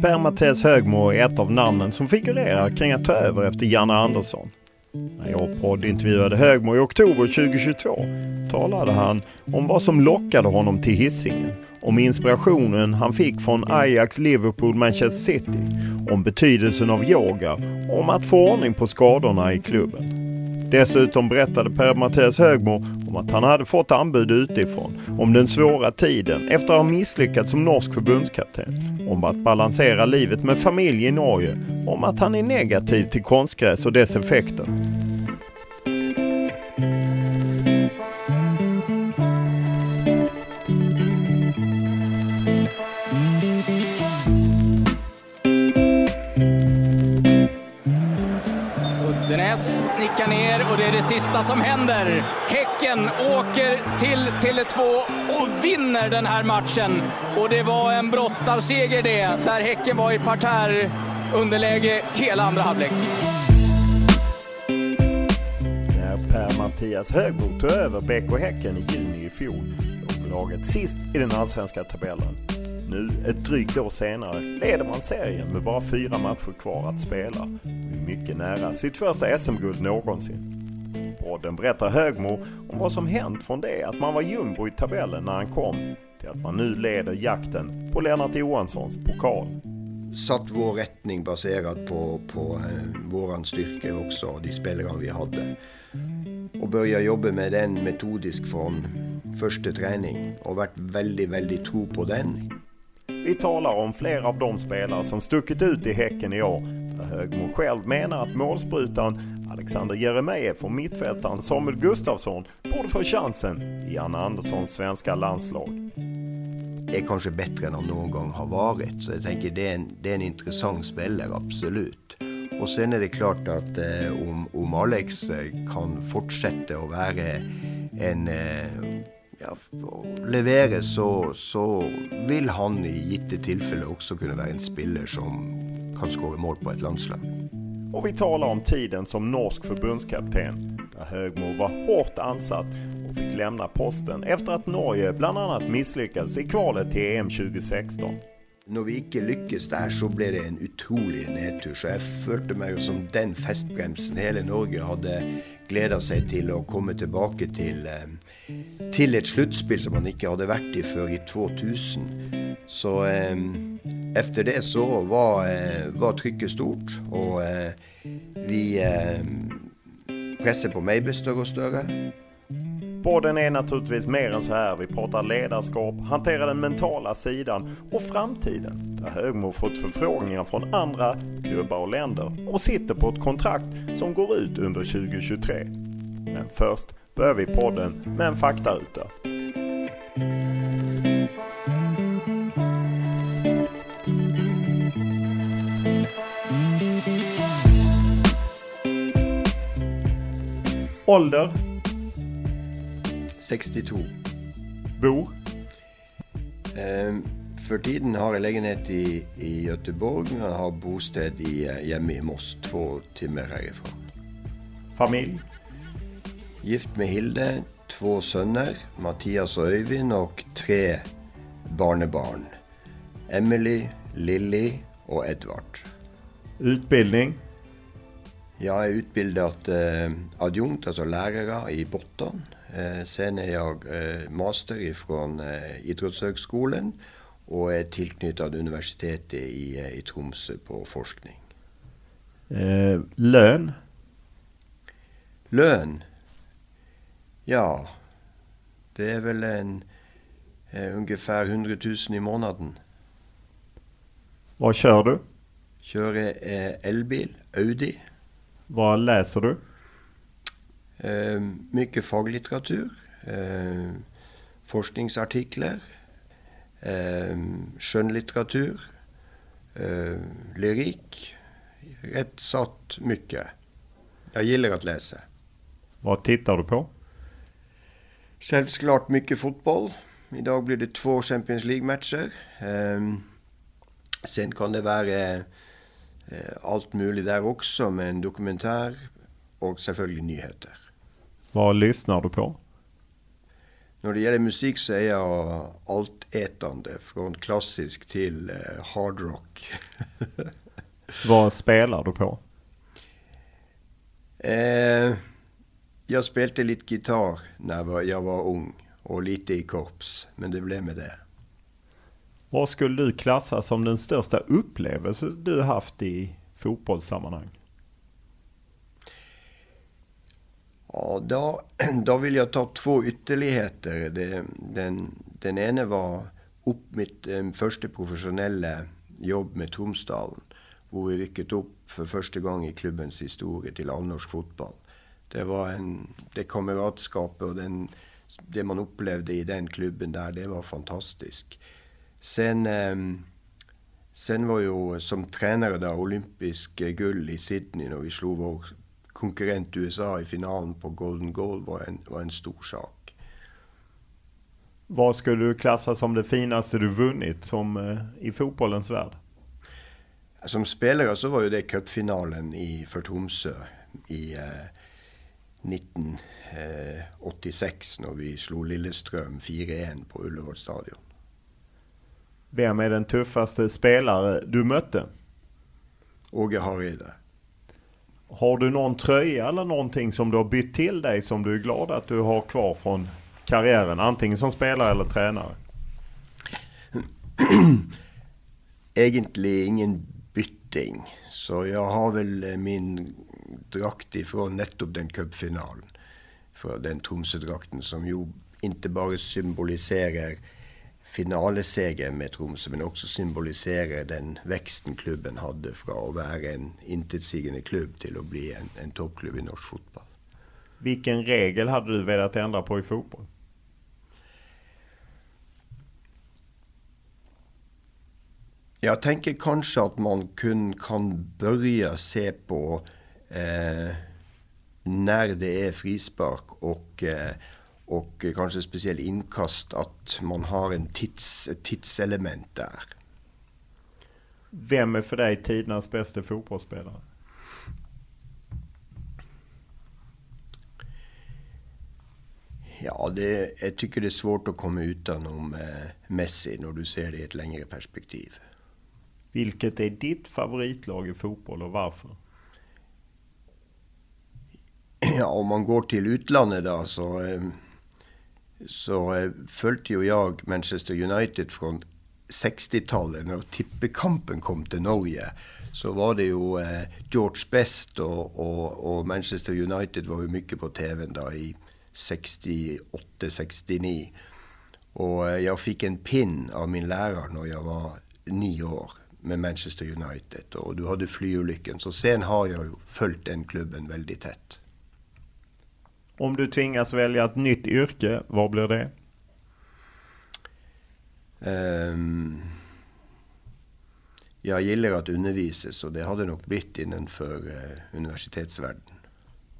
Per-Mattias Högmo är ett av namnen som figurerar kring att ta över efter Janne Andersson. När jag poddintervjuade Högmo i oktober 2022 talade han om vad som lockade honom till hissingen, om inspirationen han fick från Ajax, Liverpool, Manchester City, om betydelsen av yoga och om att få ordning på skadorna i klubben. Dessutom berättade Per-Mattias Högmo om att han hade fått anbud utifrån, om den svåra tiden efter att ha misslyckats som norsk förbundskapten, om att balansera livet med familj i Norge, om att han är negativ till konstgräs och dess effekter. Uddenäs ner och det är det sista som händer. Häcken åker till Tele2 och vinner den här matchen. Och det var en brottarseger det, där Häcken var i parterr underläge hela andra halvlek. När Per-Mattias Högmo tog över BK Häcken i juni i fjol låg laget sist i den allsvenska tabellen. Nu, ett drygt år senare, leder man serien med bara fyra matcher kvar att spela mycket nära sitt första SM-guld någonsin. Podden berättar Högmo om vad som hänt från det att man var jumbo i tabellen när han kom till att man nu leder jakten på Lennart Johanssons pokal. Satt vår retning baserat på, på eh, våran styrke också, de spelare vi hade. Och börja jobba med den metodisk från första träning och varit väldigt, väldigt tro på den. Vi talar om flera av de spelare som stuckit ut i Häcken i år. Där Högmo själv menar att målsprutan Alexander Jeremejeff och mittfältaren Samuel Gustafsson borde få chansen i Janne Anderssons svenska landslag. Det är kanske bättre än de någon gång har varit. Så jag tänker det är en, det är en intressant spelare, absolut. Och sen är det klart att eh, om, om Alex eh, kan fortsätta att vara en eh, ja, levere så, så vil han i gitte tilfeller också kunna vara en spelare som kan skåre mål på ett landslag. Och vi talar om tiden som norsk förbundskapten där Högmo var hårt ansatt och fick lämna posten efter att Norge bland annat misslyckades i kvalet till EM 2016. Når vi ikke lykkes der, så ble det en utrolig nedtur. Så jeg følte meg jo som den festbremsen hele Norge hadde gleda seg til å komme tilbake til, eh, til ett slutspel som man inte hade varit i før i 2000. Så eh, efter det så var, eh, var trycket stort, och eh, vi eh, på mig blev större och större. Podden är naturligtvis mer än så här. Vi pratar ledarskap, hanterar den mentala sidan och framtiden. Där Högmo fått förfrågningar från andra klubbar och länder och sitter på ett kontrakt som går ut under 2023. Men först börjar vi podden med en faktaruta. Ålder? 62. Bor? Eh, för tiden har jag lägenhet i, i Göteborg men jag har bostad i, eh, hemma i Moss, två timmar härifrån. Familj? Gift med Hilde, två söner, Mattias och Öyvind och tre barnebarn. Emily, Lilly och Edvard. Utbildning? Jag är utbildad eh, adjunkt, alltså lärare i botten. Eh, sen är jag eh, master ifrån eh, Idrottshögskolan och är tillknuten universitetet i, i Tromsö på forskning. Lön? Lön? Ja, det är väl en eh, ungefär 100 000 i månaden. Vad kör du? Kör eh, elbil, Audi. Vad läser du? Eh, mycket faglitteratur, eh, forskningsartiklar, eh, skönlitteratur, eh, lyrik. Rätt satt mycket. Jag gillar att läsa. Vad tittar du på? Självklart mycket fotboll. Idag blir det två Champions League-matcher. Eh, sen kan det vara eh, allt möjligt där också, med en dokumentär och självklart nyheter. Vad lyssnar du på? När det gäller musik så är jag altätande, från klassisk till eh, hardrock. Vad spelar du på? eh, jag spelade lite gitarr när jag var, ung och lite i korps, men det blev med det. Vad skulle du klassa som den största upplevelse du haft i fotbollssammanhang? Ja, då, då vill jag ta två ytterligheter. Det, den, den ena var upp mitt um, första professionella jobb med Tromsdalen. Hvor vi rykket upp för första gången i klubbens historia till allnorsk fotboll. Det var en, det kamratskapet och den, det man upplevde i den klubben där, det var fantastiskt. Sen, um, sen var ju som tränare då olympisk guld i Sydney när vi slog vår konkurrent USA i finalen på Golden Goal var en, var en stor sak. Vad skulle du klassa som det finaste du vunnit som, eh, i fotbollens värld? Som spelare så var ju det cupfinalen i, för Tromsö i eh, 1986 när vi slog Lilleström 4-1 på Ullevål stadion. Vem är den tuffaste spelare du mötte? Åge Hareide. Har du någon tröja eller någonting som du har bytt till dig som du är glad att du har kvar från karriären? Antingen som spelare eller tränare. Egentligen ingen bytting. Så jag har väl min drakt ifrån nettopp den cupfinalen. För den Tromsø-drakten som ju inte bara symboliserar finaleseger med Tromsø, men också symboliserar den växten klubben hade från att vara en intetsägande klubb till att bli en, en toppklubb i norsk fotboll. Vilken regel hade du velat ändra på i fotboll? Jag tänker kanske att man kun, kan börja se på eh, när det är frispark och eh, och kanske speciellt inkast att man har en tids, ett tidselement där. Vem är för dig tidernas bästa fotbollsspelare? Ja, det, jag tycker det är svårt att komma utanom eh, Messi när du ser det i ett längre perspektiv. Vilket är ditt favoritlag i fotboll och varför? Ja, om man går till utlandet då så ehm, så eh, följde ju jag Manchester United från 60-talet när tippekampen kom till Norge. Så var det ju eh, George Best och, och, och, Manchester United var ju mycket på tv då i 68-69. Och eh, jag fick en pin av min lärare när jag var nio år med Manchester United. Och du hade flygolyckan. Så sen har jag ju följt den klubben väldigt tätt. Om du tvingas välja ett nytt yrke, vad blir det? Um, jag gillar att undervisa så det hade nog blivit innanför uh, universitetsvärlden.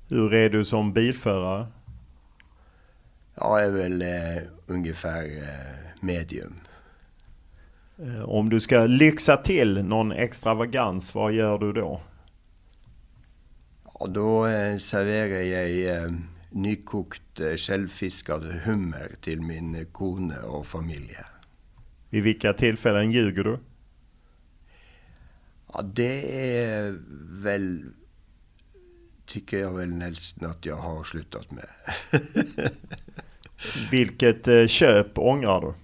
Hur är du som bilförare? Jag är väl uh, ungefär uh, medium. Eh, om du ska lyxa till någon extravagans, vad gör du då? Ja, då eh, serverar jag eh, nykokt eh, självfiskad hummer till min kone och familj. Vid vilka tillfällen ljuger du? Ja, det är väl, tycker jag väl nästan att jag har slutat med. Vilket eh, köp ångrar du?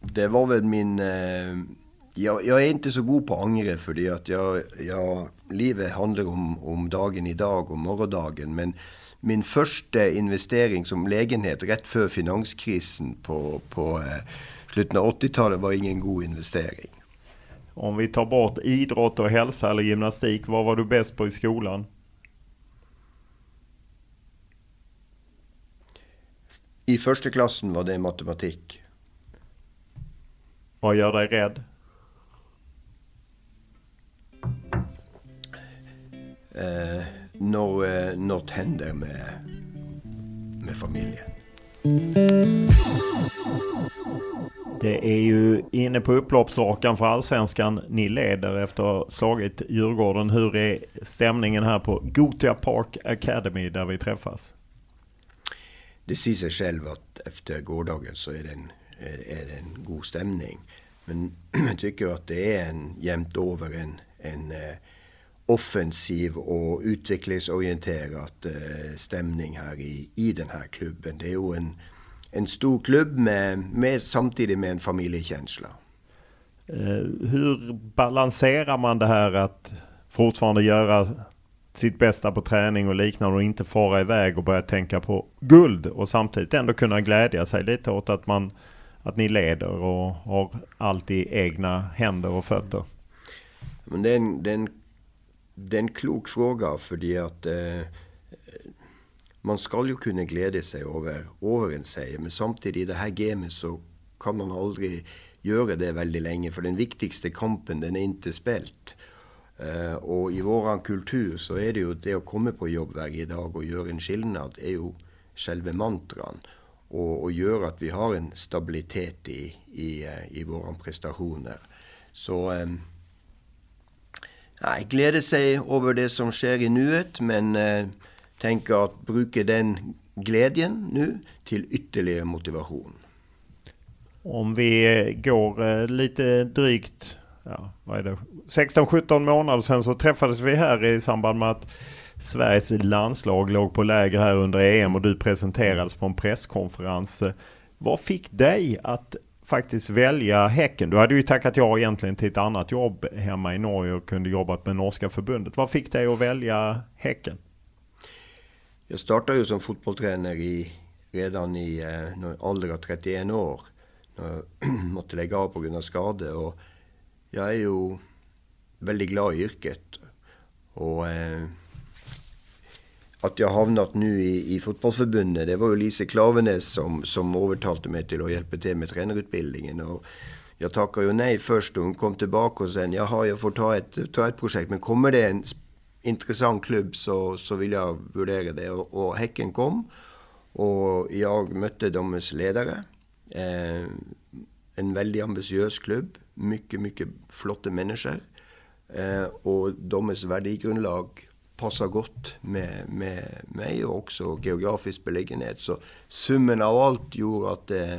Det var väl min... Jag, jag, är inte så god på att ångra för det att jag, jag, livet handlar om, om dagen idag och morgondagen. Men min första investering som lägenhet rätt för finanskrisen på, på eh, slutet av 80-talet var ingen god investering. Om vi tar bort idrott och hälsa eller gymnastik, vad var du bäst på i skolan? I första klassen var det matematik. Vad gör dig rädd? Eh, när eh, något händer med, med familjen. Det är ju inne på upploppsrakan för allsvenskan. Ni leder efter att ha slagit Djurgården. Hur är stämningen här på Gotia Park Academy där vi träffas? Det säger sig själv att efter gårdagen så är det en, är, det en god stämning. Men jag tycker att det är en jämnt över en, en eh, offensiv och utvecklingsorienterad eh, stämning här i, i den här klubben. Det är ju en, en stor klubb med, med, samtidigt med en familjekänsla. Eh, hur balanserar man det här att fortfarande göra sitt bästa på träning och liknande och inte fara iväg och börja tänka på guld och samtidigt ändå kunna glädja sig lite åt att man att ni leder och har allt i egna händer och fötter? Men det, är en, det, är en, det är en klok fråga för att eh, man ska ju kunna glädja sig över, över en seger men samtidigt i det här gamet så kan man aldrig göra det väldigt länge för den viktigaste kampen den är inte spelt. Eh, och i vår kultur så är det ju det att komma på jobb varje dag och göra en skillnad är ju själva mantran och, och gör att vi har en stabilitet i, i, eh, i våra prestationer. Så eh, nej, gläder sig över det som sker i nuet men eh, tänker att bruka den glädjen nu till ytterligare motivation. Om vi går eh, lite drygt, ja, vad är det, 16-17 månader sedan så träffades vi här i samband med att Sveriges landslag låg på läger här under EM och du presenterades på en presskonferens. Eh, vad fick dig att faktiskt välja Häcken? Du hade ju tackat ja egentligen till ett annat jobb hemma i Norge och kunde jobbat med norska förbundet. Vad fick dig att välja Häcken? Jag startade ju som fotbollstränare i, redan i eh, ålder av 31 år. Jag måste lägga av på grund av skador. Och jag är ju väldigt glad i yrket. Och eh, att jag hamnat nu i, i fotbollsförbundet, det var ju Lise Klavenes som, som övertalade mig till att hjälpa till med tränarutbildningen. Och jag tackade ju nej först och hon kom tillbaka och sen, jaha, jag får ta ett, ta ett projekt, men kommer det en intressant klubb så, så vill jag värdera det. Och, och Häcken kom och jag mötte deras ledare. Eh, en väldigt ambitiös klubb, mycket, mycket flotta människor. Eh, och deras värdegrundlag passar gott med, med mig och också geografisk belägenhet. Så summen av allt gjorde att eh,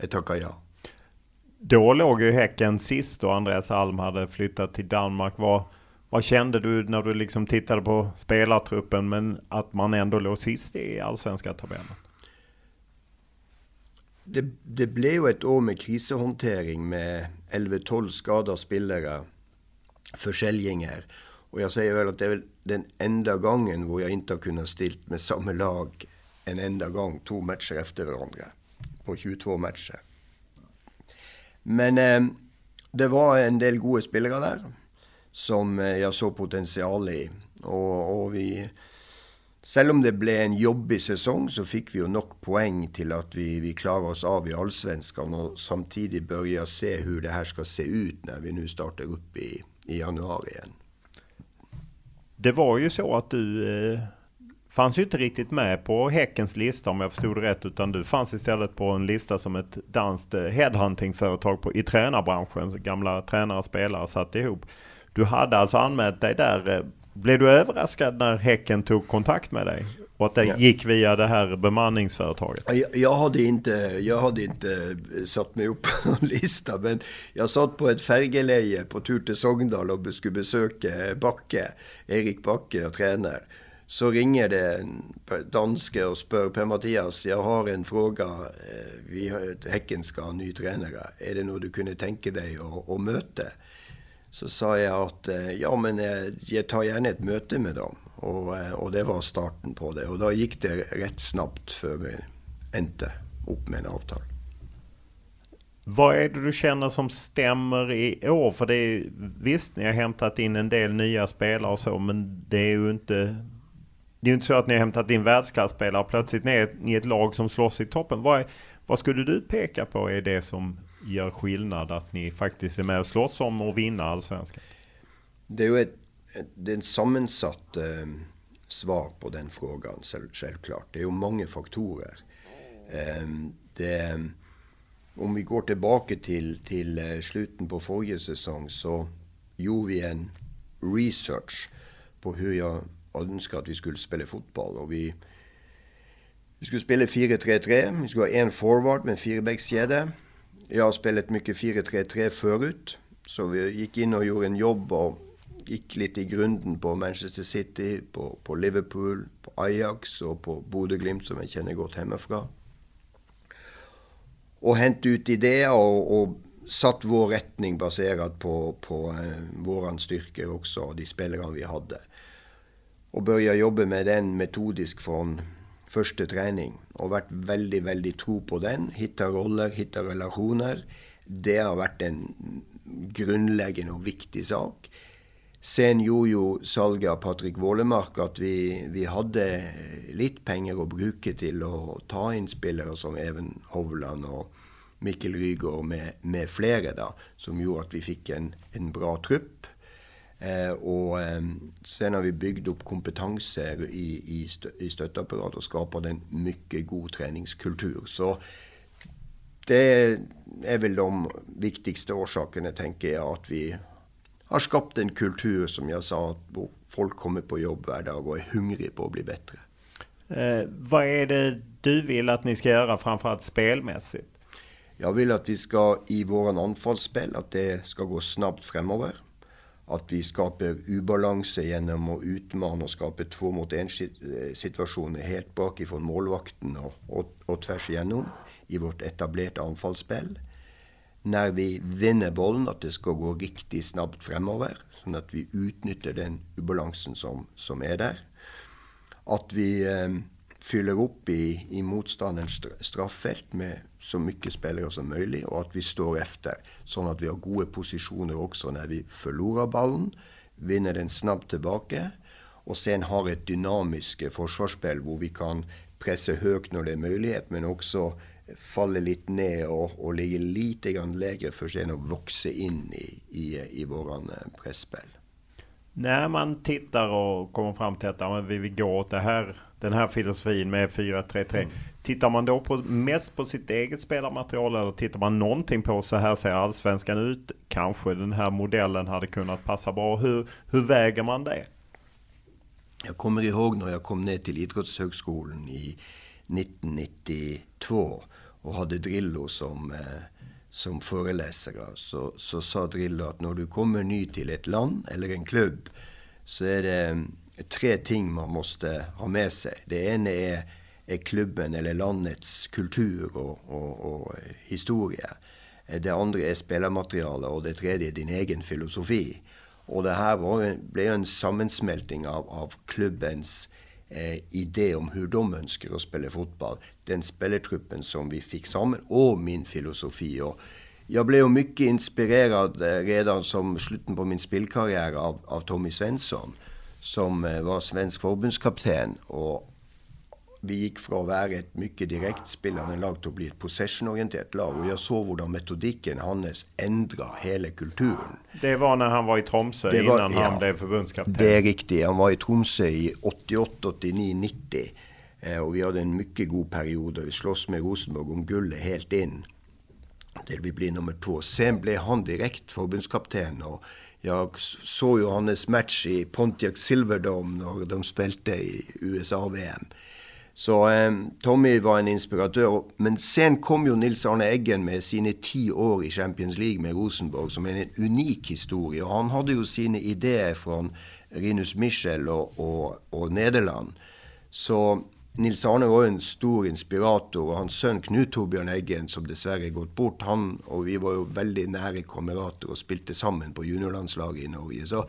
jag tackade ja. Då låg ju Häcken sist och Andreas Alm hade flyttat till Danmark. Vad, vad kände du när du liksom tittade på spelartruppen men att man ändå låg sist i allsvenska tabellen? Det, det blev ett år med krisehantering med 11-12 skadade spelare, försäljningar. Och jag säger väl att det är väl den enda gången hvor jag inte har kunnat stilt med samma lag en enda gång, två matcher efter varandra. På 22 matcher. Men eh, det var en del goda spelare där som eh, jag såg potential i. Och, och vi, selv om det blev en jobbig säsong så fick vi ju nog poäng till att vi, vi klarar oss av i allsvenskan och samtidigt börja se hur det här ska se ut när vi nu startar upp i, i januari igen. Det var ju så att du eh, fanns ju inte riktigt med på Häckens lista om jag förstod det rätt. Utan du fanns istället på en lista som ett danskt eh, headhuntingföretag på, i tränarbranschen. Gamla tränare och spelare satte ihop. Du hade alltså anmält dig där. Eh, blev du överraskad när Häcken tog kontakt med dig? Och att det gick via det här bemanningsföretaget? Jag, jag, hade inte, jag hade inte satt mig upp på någon lista. Men jag satt på ett färgeleje på tur till Sogndal och skulle besöka Backe. Erik Backe och tränare. Så ringer det en danske och spör Per-Mattias, jag har en fråga. Eh, vi har, Häcken ska ha ny tränare. Är det något du kunde tänka dig att, att möta? Så sa jag att eh, ja, men eh, jag tar gärna ett möte med dem. Och, eh, och det var starten på det. Och då gick det rätt snabbt för vi inte upp med en avtal. Vad är det du känner som stämmer i år? För det är visst, ni har hämtat in en del nya spelare och så, men det är ju inte det är inte så att ni har hämtat in världsklasspelare plötsligt ner i ett lag som slåss i toppen. Vad, är, vad skulle du peka på är det som gör skillnad att ni faktiskt är med och slåss om att vinna allsvenskan? Det är ju ett, det är en sammansatt eh, svar på den frågan, självklart. Det är ju många faktorer. Eh, det, om vi går tillbaka till, till eh, slutet på förra säsong så gjorde vi en research på hur jag önskade att vi skulle spela fotboll. Och vi, vi skulle spela 4-3-3. Vi skulle ha en forward med fyrabackskedja. Jag har spelat mycket 4-3-3 förut. Så vi gick in och gjorde en jobb och gick lite i grunden på Manchester City, på, på Liverpool, på Ajax och på Bodø Glimt som jag känner gott hemifrån. Och hämtat ut idéer och, och satt vår rättning baserat på, på eh, våran styrka också och de spelare vi hade. Och började jobba med den metodiskt från första trening. och varit väldigt, väldigt tro på den. Hitta roller, hitta relationer. Det har varit en grundläggande och viktig sak. Sen gjorde ju salget av Patrik Wålemark att vi, vi hade lite pengar att bruke till att ta in spelare som även Hovland och Mikkel Rygaard med, med flera da, som gjorde att vi fick en, en bra trupp. Eh, och eh, sen har vi byggt upp kompetenser i, i, stöttapparat och skapat en mycket god träningskultur. Så det är väl de viktigaste orsakerna, tänker jag, att vi har skapat en kultur, som jag sa, att folk kommer på jobb varje dag och är hungriga på att bli bättre. Eh, vad är det du vill att ni ska göra, framförallt spelmässigt? Jag vill att vi ska i våran anfallsspel, att det ska gå snabbt framöver att vi skapar ubalanse genom att utmana och skapa två mot en eh, situationer helt bakifrån målvakten och, och, och tvärs igenom i vårt etablerade anfallsspel. När vi vinner bollen, att det ska gå riktigt snabbt framöver. Så att vi utnyttjar den obalansen som, som är där. Att vi eh, fyller upp i, i motståndarens straffält med så mycket spelare som möjligt och att vi står efter. Så att vi har goda positioner också när vi förlorar bollen, vinner den snabbt tillbaka och sen har ett dynamiskt försvarsspel där vi kan pressa högt när det är möjligt men också falla lite ner och, och ligga lite grann lägre för sen att växa in i, i, i våran eh, pressspel. När man tittar och kommer fram till att ja, vi vill gå åt det här den här filosofin med 4-3-3. Mm. Tittar man då på, mest på sitt eget spelarmaterial eller tittar man någonting på så här ser allsvenskan ut? Kanske den här modellen hade kunnat passa bra. Hur, hur väger man det? Jag kommer ihåg när jag kom ner till Idrottshögskolan i 1992 och hade Drillo som, eh, som föreläsare. Så, så sa Drillo att när du kommer ny till ett land eller en klubb så är det eh, tre ting man måste ha med sig. Det ena är Eh, klubben eller landets kultur och, och, och eh, historia. Eh, det andra är spelarmaterialet och det tredje är din egen filosofi. Och det här var, blev en sammansmältning av, av klubbens eh, idé om hur de önskar att spela fotboll. Den spelartruppen som vi fick samman och min filosofi. Och jag blev mycket inspirerad redan som slutet på min spelkarriär av, av Tommy Svensson som var svensk förbundskapten och vi gikk fra å være et mye direktspillende lag til å bli et possession-orientert lag. Og jeg så hvordan metodikken hans endra hele kulturen. Det var når han var i Tromsø, var, innan ja, han ble forbundskapten? Det er riktig. Han var i Tromsø i 88, 89, 90. Eh, og vi hadde en mye god periode. Vi sloss med Rosenborg om gullet helt inn til vi blir nummer to. Sen ble han direkte forbundskaptein. og jeg så jo hans match i Pontiac Silverdome når de spilte i USA-VM. Så eh, Tommy var en inspiratör. Men sen kom ju Nils Arne Eggen med sina tio år i Champions League med Rosenborg, som en unik historia. Och han hade ju sina idéer från Rinus Michel och, och, och Nederland. Så Nils Arne var en stor inspirator. och hans son Knut Torbjørn Eggen, som dessvärre gått bort, han och vi var ju väldigt nära kamrater och spelade samman på juniorlandslaget i Norge. Så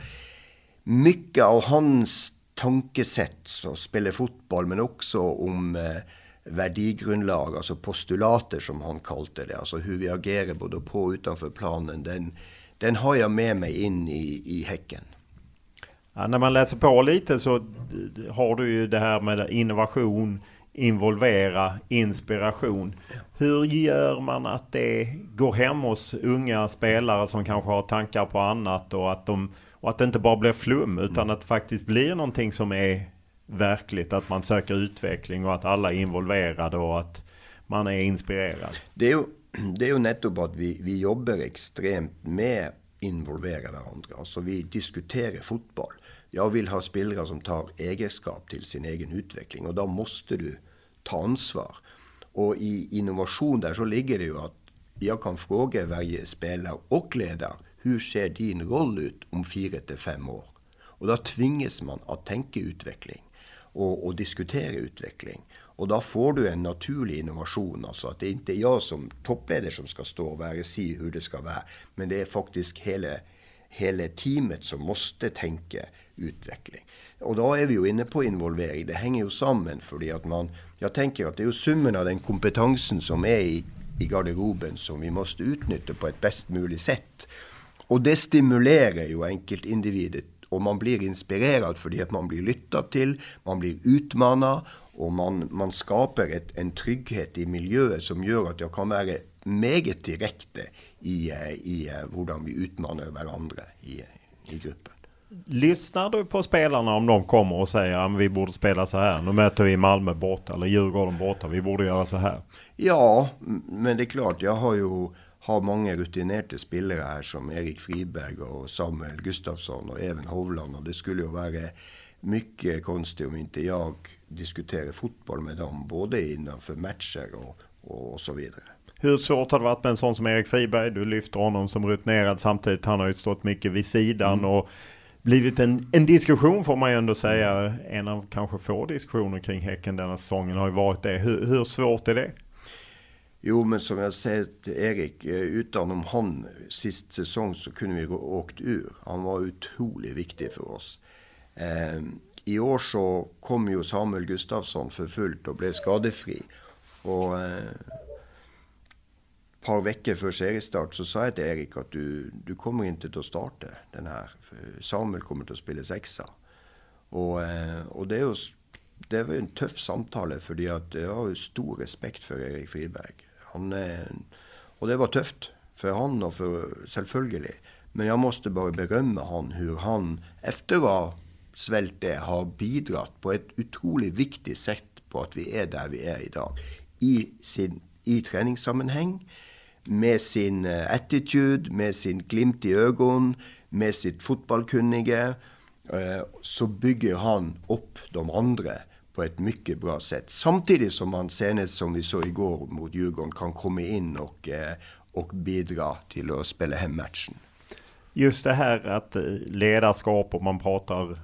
mycket av hans tankesett som spiller fotball, men også om eh, verdigrunnlag, altså postulater, som han kalte det. Altså hvordan vi agerer både på og utenfor planen. Den, den har jeg med meg inn i, i hekken. Ja, när man läser på lite så har du ju det här med innovation, involvera, inspiration. Hur gör man att det går hem hos unga spelare som kanske har tankar på annat och att de och att det inte bara blir flum utan mm. att det faktiskt blir någonting som är verkligt. Att man söker utveckling och att alla är involverade och att man är inspirerad. Det är ju, det är ju nettopp att vi, vi jobbar extremt med involvera varandra. Alltså vi diskuterar fotboll. Jag vill ha spelare som tar egenskap till sin egen utveckling och då måste du ta ansvar. Och i innovation där så ligger det ju att jag kan fråga varje spelare och ledare hur ser din roll ut om fyra till fem år? Och då tvingas man att tänka utveckling och, och diskutera utveckling. Och då får du en naturlig innovation. Alltså att det inte är jag som toppledare som ska stå och säga si hur det ska vara. men det är faktiskt hela, hela teamet som måste tänka utveckling. Och då är vi ju inne på involvering. Det hänger ju samman. För att man, jag tänker att Det är ju summan av den kompetensen som är i, i garderoben, som vi måste utnyttja på ett bäst möjligt sätt. Og det stimulerer jo enkeltindividet. Og man blir inspirert fordi at man blir lytta til, man blir utmanna, og man, man skaper et, en trygghet i miljøet som gjør at det kan være meget direkte i, i hvordan vi utmannar hverandre i, i gruppen. Lyssnar du på spelarna om de kommer och säger att vi borde spela så här? Nu möter vi Malmö borta eller Djurgården borta. Vi borde göra så här. Ja, men det är klart. Jag har ju har mange rutinerte spillere her som Erik Friberg og Samuel Gustafsson og Even Hovland. Og det skulle jo være mye konstig om ikke jeg diskuterer fotball med dem, både innenfor matcher og, och, och så vidare. Hur svårt har det varit med en sån som Erik Friberg? Du lyfter honom som rutinerad samtidigt. Han har ju stått mycket vid sidan mm. och blivit en, en diskussion får man ju ändå säga. En av kanske få diskussioner kring Häcken denna säsongen har ju varit det. Hur, hur svårt är det? Jo, men som jag säger till Erik, eh, utan om han sist säsong så kunde vi åkt ur. Han var otroligt viktig för oss. Eh, I år så kom ju Samuel Gustavsson för fullt och blev skadefri. Och eh, par veckor före seriestart så sa jag till Erik att du, du kommer inte att starta den här. Samuel kommer att spela sexa. Och eh, det är ju det var en tuff samtale, fordi at jeg har stor respekt for Erik Friberg. Han, eh, och det var tufft för han och för selvfølgelig. Men jag måste bara berömma han hur han efter att ha svält det, har bidragit på ett otroligt viktigt sätt på att vi är där vi är idag. I, sin, i träningssammanhang, med sin eh, attityd, med sin glimt i ögonen, med sitt fotballkunnige, eh, så bygger han upp de andra på ett mycket bra sätt. Samtidigt som man senast som vi såg igår mot Djurgården kan komma in och, eh, och bidra till att spela hem matchen. Just det här att eh, ledarskap och man pratar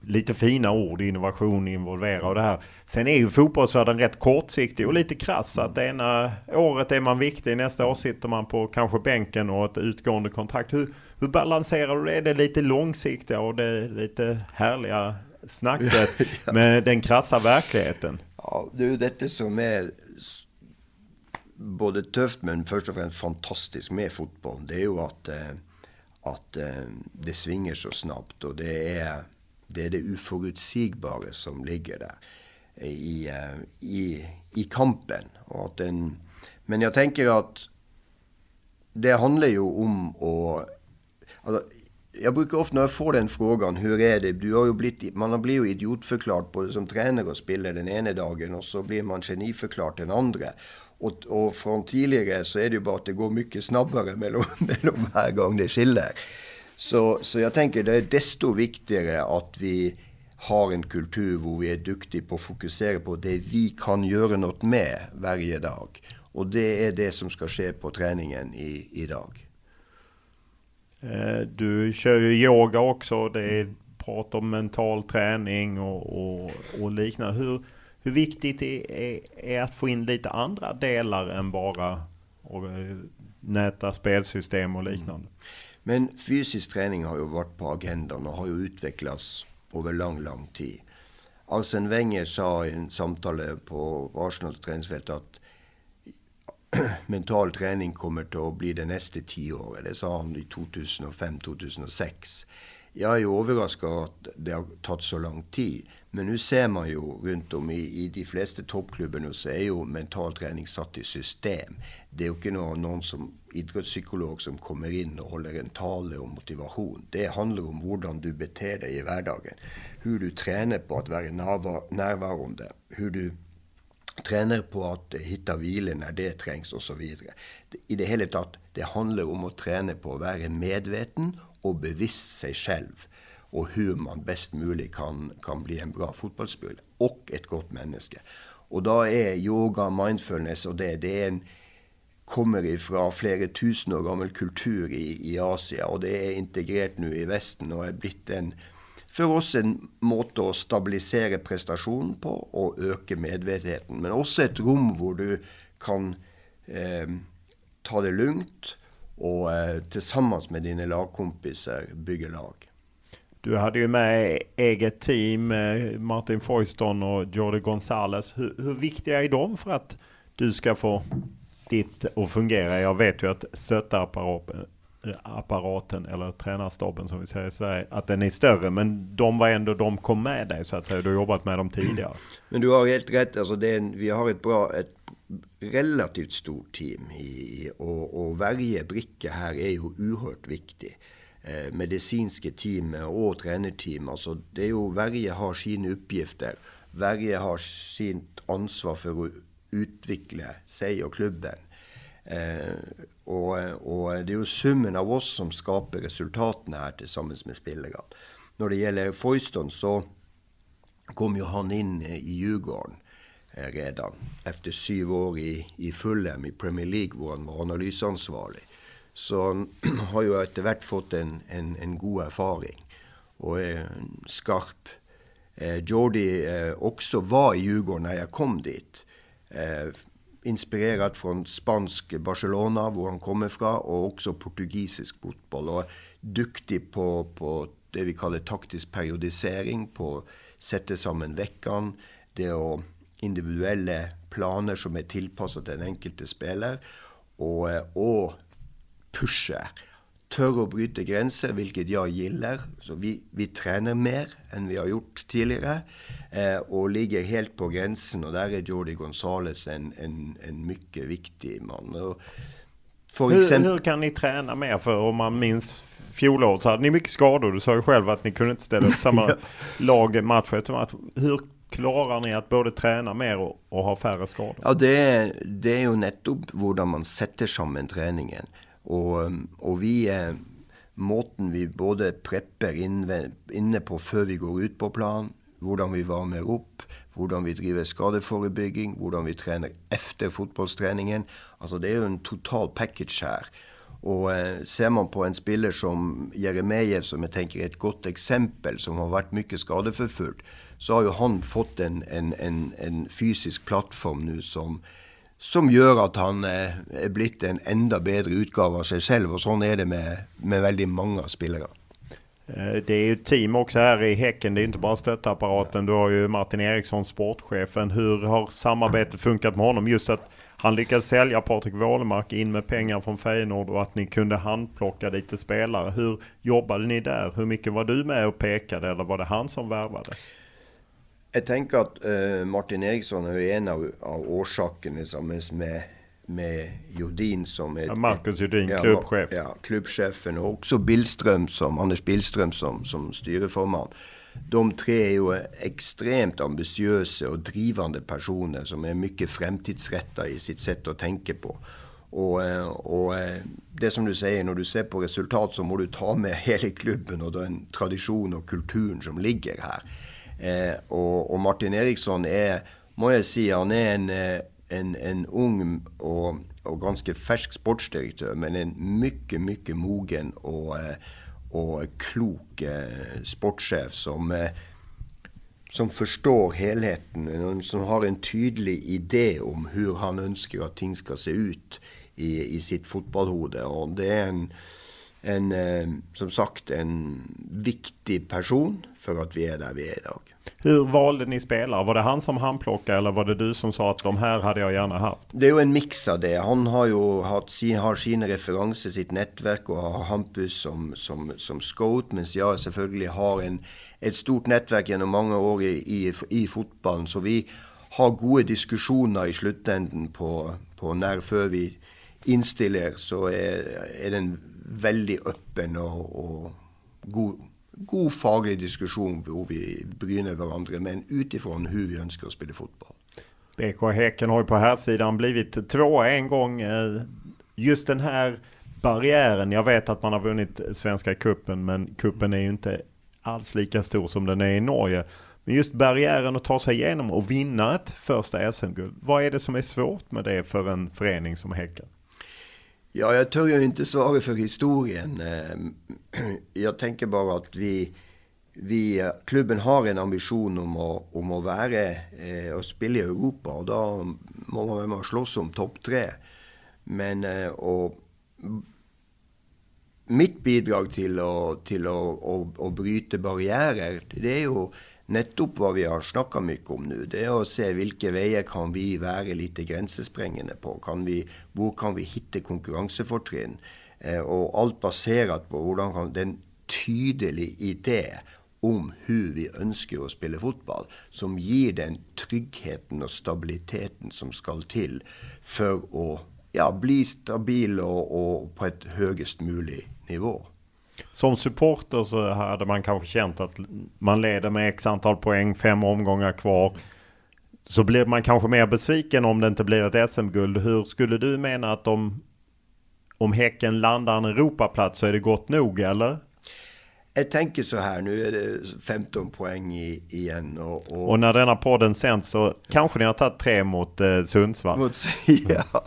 lite fina ord, innovation, involvera och det här. Sen är ju fotbollsvärlden rätt kortsiktig och lite krass. Att ena året är man viktig, nästa år sitter man på kanske bänken och ett utgående kontrakt. Hur, hur balanserar du det? Det är lite långsiktiga och det är lite härliga snacket ja. med den krassa verkligheten. Ja, det är ju detta som är både tufft men först och främst fantastiskt med fotboll. Det är ju att, eh, att eh, det svingar så snabbt och det är det, är det oförutsägbara som ligger där. i, eh, i, i kampen. Den, men jag tänker att det handlar ju om att... Alltså, jag brukar ofta när jag får den frågan, hur är det? Du har ju blivit, man har blivit idiotförklarad både som tränare och spelare den ena dagen och så blir man geniförklarad den andra. Och, och från tidigare så är det ju bara att det går mycket snabbare mellan, mellan varje gång det skiljer. Så, så jag tänker det är desto viktigare att vi har en kultur där vi är duktiga på att fokusera på det vi kan göra något med varje dag. Och det är det som ska ske på träningen i, idag. Eh, du kör ju yoga också. Det är prat om mental träning och, och, och liknande. Hur, hur viktigt är, är, är att få in lite andra delar än bara och, eh, näta spelsystem och liknande? Mm. Men fysisk träning har ju varit på agendan och har ju utvecklats över lång, lång tid. Arsene Wenger sa i en samtal på Arsenals träningsfält att mental träning kommer att bli det nästa tio år. Det sa han i 2005-2006. Jag är ju överraskad att det har tagit så lång tid. Men nu ser man ju runt om i, i de flesta toppklubbarna så är ju mental träning satt i system. Det är ju inte någon, någon som idrottspsykolog som kommer in och håller en tale om motivation. Det handlar om hur du beter dig i vardagen. Hur du tränar på att vara närvarande. Hur du tränar på att hitta vila när det trängs och så vidare. I det hela taget, det handlar om att träna på att vara medveten och bevisst sig själv och hur man bäst möjligt kan, kan bli en bra fotbollsspelare och ett gott människa. Och då är yoga, mindfulness och det, det är en, kommer ifrån flera tusen år gammal kultur i, i Asien och det är integrerat nu i västen och är blivit en, för oss en måte att stabilisera prestationen på och öka medvetenheten. Men också ett rum där du kan eh, ta det lugnt och eh, tillsammans med dina lagkompisar bygga lag. Du hade ju med eget team, eh, Martin Foyston och Jordi Gonzales. Hur, hur, viktiga är de för att du ska få ditt att fungera? Jag vet ju att stöttapparaten, apparaten eller tränarstaben som vi säger i Sverige, att den är större. Men de var ändå, de kom med dig så att säga. Du har jobbat med dem tidigare. Men du har helt rätt. Alltså det en, vi har ett bra, ett relativt stort team i, och, och varje bricka här är ju oerhört viktig. Eh, medicinska team och tränarteam. Alltså det är ju, varje har sina uppgifter. Varje har sitt ansvar för att utveckla sig och klubben. Eh, och, og, det är ju summen av oss som skapar resultaten här tillsammans med spelarna. När det gäller Foyston så kom ju han in i Djurgården eh, redan efter sju år i, i Fulham i Premier League, där han var analysansvarig. Så han har ju efterhvert fått en, en, en god erfaring och er skarp. Eh, Jordi eh, också var i Djurgården när jag kom dit. Eh, inspirerad från spansk Barcelona, var han kommer ifrån, och också portugisisk fotboll. Och duktig på, på det vi kallar taktisk periodisering, på att sätta samman veckan. Det och individuella planer som är tillpassade den enkelte spelare. Och, eh, och pusha. Tør å bryte grenser, hvilket jeg gillar. Så vi, vi tränar mer än vi har gjort tidigare eh, och ligger helt på gränsen. Och där är Jordi Gonzales en, en, en mycket viktig man. Och för hur, exempel... hur kan ni träna mer? För om man minns fjolåret så hade ni mycket skador. Du sa ju själv att ni kunde inte ställa upp samma lag match efter match. Hur klarar ni att både träna mer och, och ha färre skador? Ja, det är, det är ju nettopp hur man sätter samman träningen. Och, och vi är måten vi både prepper inne, på før vi går ut på plan, hvordan vi varmer opp, hvordan vi driver skadeforebygging, hvordan vi trener efter fotbollsträningen. Alltså det är ju en total package här. Och øh, eh, ser man på en spelare som Jeremejeff, som jag tänker är ett gott exempel, som har varit mycket skadeförföljd, så har ju han fått en, en, en, en fysisk plattform nu som som gör att han eh, er blitt blivit en enda bättre utgave av sig själv och så är det med, med väldigt många spelare. Eh, det är ju team också här i Häcken. Det är inte bara stöttapparaten. Du har ju Martin Eriksson, sportchefen. Hur har samarbetet funkat med honom? Just att han lyckades sälja Patrik Wålemark in med pengar från Feyenoord och att ni kunde handplocka lite spelare. Hur jobbade ni där? Hur mycket var du med och pekade eller var det han som värvade? Jeg tenker at uh, Martin Eriksson er en av, av årsakene sammen med, med Jodin som er Marcus Jodin, ja, klubbsjef. Ja, klubbsjefen. Og også Billstrøm som, Anders Billstrøm som, som styreformann. De tre er jo ekstremt ambisiøse og drivende personer som er mye fremtidsretta i sitt sett å tenke på. Og, eh, og, eh, det som du sier, når du ser på resultat, så må du ta med hele klubben og den tradisjonen og kulturen som ligger her. Eh, och, Martin Eriksson är, må jag säga, han är en, eh, en, en ung och, och ganska färsk sportsdirektør, men en mycket, mycket mogen och, eh, och klok eh, som eh, som förstår helheten, som har en tydlig idé om hur han önskar att ting ska se ut i, i sitt fotballhode. Och det är en, en, eh, som sagt en viktig person for at vi er der vi er i dag. Hur valde ni spelare? Var det han som handplockade eller var det du som sa att de här hade jag gärna haft? Det är ju en mix av det. Han har ju haft, har sina referenser, sitt nätverk och har Hampus som, som, som scout. Medan jag selvfølgelig har en, ett stort nätverk genom många år i, i, i fotbollen. Så vi har gode diskussioner i slutändan på, på när för vi innstiller, så er, er det en veldig åpen og, og god, god, faglig diskusjon hvor vi bryner hverandre, men ut ifra hvordan vi ønsker å spille fotball. BK Häcken har ju på här sidan blivit tvåa en gång. Eh, just den här barriären, jag vet att man har vunnit Svenska kuppen men kuppen är ju inte alls lika stor som den är i Norge. Men just barriären att ta sig igenom och vinna ett första SM-guld. Vad är det som är svårt med det för en förening som Häcken? Ja, jag tror jag inte svara för historien. Ehm, jag tänker bara att vi, vi, klubben har en ambition om att om att vara eh, och spela i Europa. och då må man väl slåss om topp tre. Men eh, och, mitt bidrag till att, till att, att, att bryta barriärer, det är ju nettopp hva vi har snakka mye om nå. Det er å se hvilke veier kan vi være litt grensesprengende på. Kan vi, hvor kan vi hitta konkurransefortrinn? Eh, og alt basert på hvordan kan den tydelige idé om hvordan vi ønsker å spille fotball, som gir den tryggheten og stabiliteten som skal til for å ja, bli stabil og, og på et høyest mulig nivå. Som supporter så hade man kanske känt att man leder med x antal poäng, fem omgångar kvar. Så blir man kanske mer besviken om det inte blir ett SM-guld. Hur skulle du mena att om, om Häcken landar en Europaplats så är det gott nog eller? Jag tänker så här, nu är det 15 poäng i, igen. Och, och... och när denna podden sänds så kanske ni har tagit tre mot eh, Sundsvall. Mot, ja.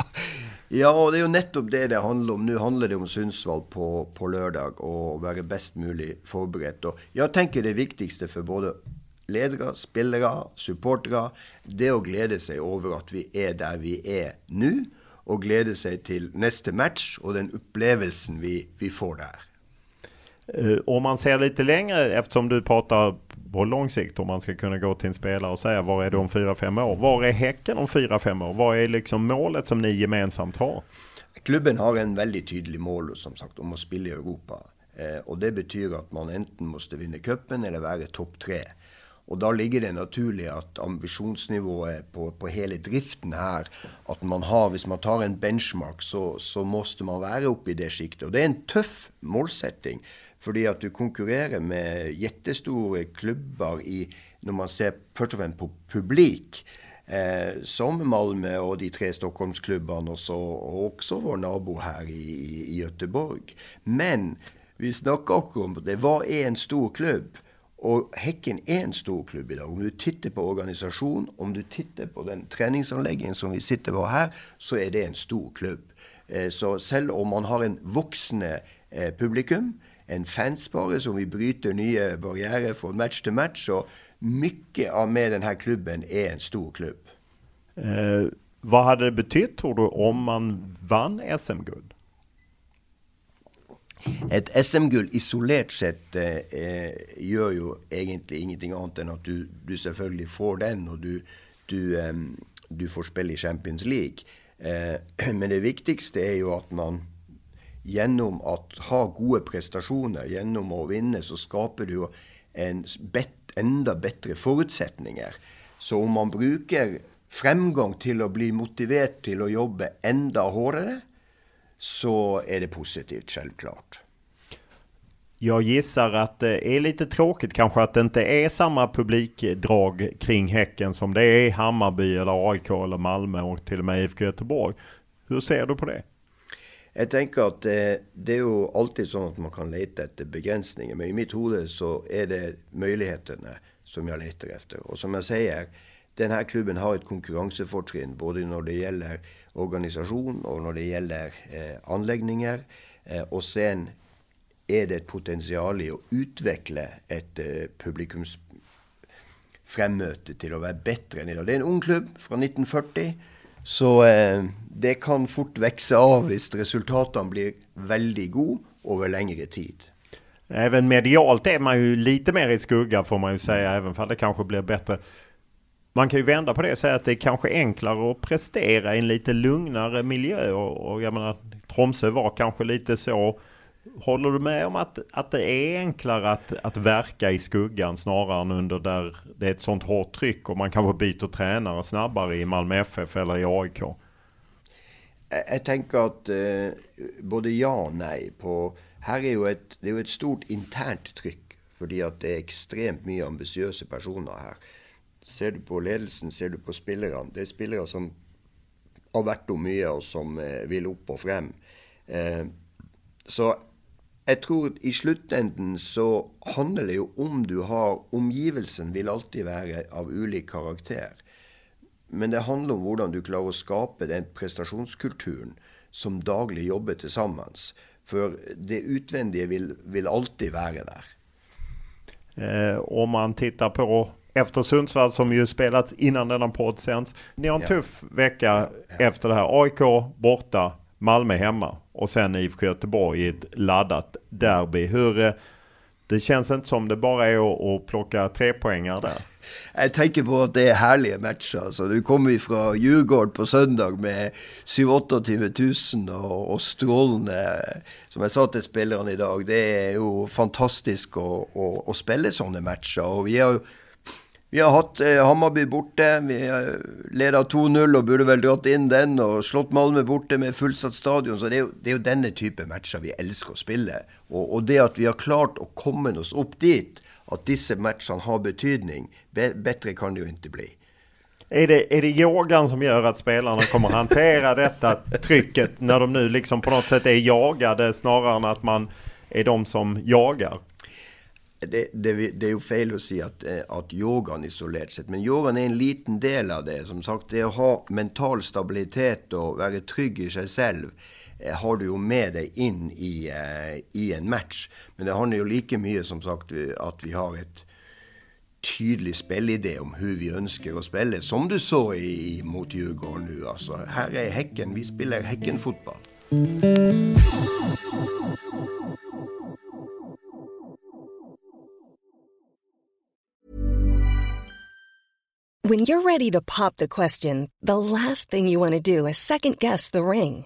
Ja, det er jo nettopp det det handler om. Nå handler det om Sundsvall på, på lørdag og være best mulig forberedt. Og jeg tenker det viktigste for både ledere, spillere, supportere, det å glede seg over at vi er der vi er nå. Og glede seg til neste match og den opplevelsen vi, vi får der. Uh, om man ser lite längre, eftersom du pratar på lång sikt om man ska kunna gå till en spelare och säga var är du om 4-5 år? Var är Häcken om 4-5 år? Vad är liksom målet som ni gemensamt har? Klubben har en väldigt tydlig mål som sagt om att spela i Europa. Eh, och det betyder att man enten måste vinna cupen eller vara topp tre. Och då ligger det naturligt att ambitionsnivån på, på hela driften här, att man har, om man tar en benchmark så, så måste man vara uppe i det skiktet. Och det är en tuff målsättning. Fordi at du konkurrerer med jättestora klubber i, når man ser først og fremst på publik. Eh, som Malmö og de tre Stockholmsklubbene, også, og også vår nabo her i, i, Göteborg. Men vi snakker også om det. Hva er en stor klubb? Og Hekken er en stor klubb i dag. Om du titter på organisasjonen, om du titter på den träningsanläggningen som vi sitter på her, så er det en stor klubb. Eh, så selv om man har en voksende eh, publikum, en fanspare som vi bryter nye barrierer fra match til match. Så mye av med denne klubben er en stor klubb. Eh, vad hade det betytt tror du om man vann SM-guld? Et SM-gull isolert sett eh, gjør jo egentlig ingenting annet enn at du, du selvfølgelig får den, og du, du, eh, du får spille i Champions League. Eh, men det viktigste er jo at man gjennom å ha gode prestasjoner, gjennom å vinne, så skaper du en bet, enda bedre forutsetninger. Så om man bruker fremgang til å bli motivert til å jobbe enda hardere, så är det positivt, självklart. Jag gissar att det är lite tråkigt kanske att det inte är samma publikdrag kring Häcken som det är i Hammarby eller AIK eller Malmö och till och med IFK Göteborg. Hur ser du på det? Jeg tenker at eh, det, det, er jo alltid sånn at man kan lete etter begrensninger. Men i mitt hode så er det mulighetene som jeg leter etter. Og som jeg sier, denne klubben har et konkurransefortrinn både når det gjelder organisasjon og når det gjelder eh, anlegninger. Eh, og sen er det et potensial i å utvikle et eh, publikumsfremmøte til å være bedre enn i dag. Det er en ung klubb fra 1940. Så eh, det kan fort växa av hvis resultaten blir väldigt god över längre tid. Även medialt är man ju lite mer i skugga får man ju säga, även om det kanske blir bättre. Man kan ju vända på det och säga att det är kanske enklare att prestera i en lite lugnare miljö. Och, och jag menar, Tromsö var kanske lite så Håller du med om att, att det är enklare att, att verka i skuggan snarare än under där det är ett sånt hårt tryck och man kanske byter tränare snabbare i Malmö FF eller i AIK? Eh, jag, tänker att eh, både ja och nej. På, här är ju ett, det är ju ett stort internt tryck för att det är extremt mycket ambitiösa personer här. Ser du på ledelsen, ser du på spelarna. Det är spelare som har varit mycket och som eh, vill upp och fram. Eh, så jeg tror i sluttenden så handler det jo om du har Omgivelsen vil alltid være av ulik karakter. Men det handler om hvordan du klarer å skape den prestasjonskulturen som daglig jobber sammen. For det utvendige vil, vil alltid være der. Eh, om man tittar på efter Sundsvall som ju spelats innan denna podd sänds. Ni har en ja. tuff vecka ja, ja. efter det här. AIK borta, Malmö hemma och sen IFK Göteborg i ett laddat derby. Hur, eh, det känns inte som det bara är att, plocka tre poängar där. Jag tänker på att det är härliga matcher. Alltså, du kommer från Djurgården på söndag med 7-28 000 og, och strålande, som jag sa till spelarna idag, det är ju fantastiskt att, å, å spela sådana matcher. Og vi har vi har hatt eh, Hammarby borte. Vi leda 2-0 og burde vel dratt inn den. Og slått Malmö borte med fullsatt stadion. Så det er, jo, det er jo denne type matcher vi elsker å spille. Og, og, det at vi har klart å komme oss opp dit, at disse matchene har betydning, be, bättre kan det jo ikke bli. Är det, är det yogan som gör att spelarna kommer hantera detta trycket när de nu liksom på något sätt är jagade snarare än att man är de som jagar? det, det, det, er jo feil å si at, eh, at yogaen isolert sett, men yogaen er en liten del av det. Som sagt, det å ha mental stabilitet og være trygg i selv eh, Eh, har du jo med deg inn i, eh, i, en match. Men det handler jo like mye som sagt at vi har et tydelig spilleidé om hvordan vi ønsker å spille, som du så i, mot Djurgården nå. Altså, her er Hekken. Vi spiller Hekken-fotball. When you're ready to pop the question, the last thing you want to do is second guess the ring.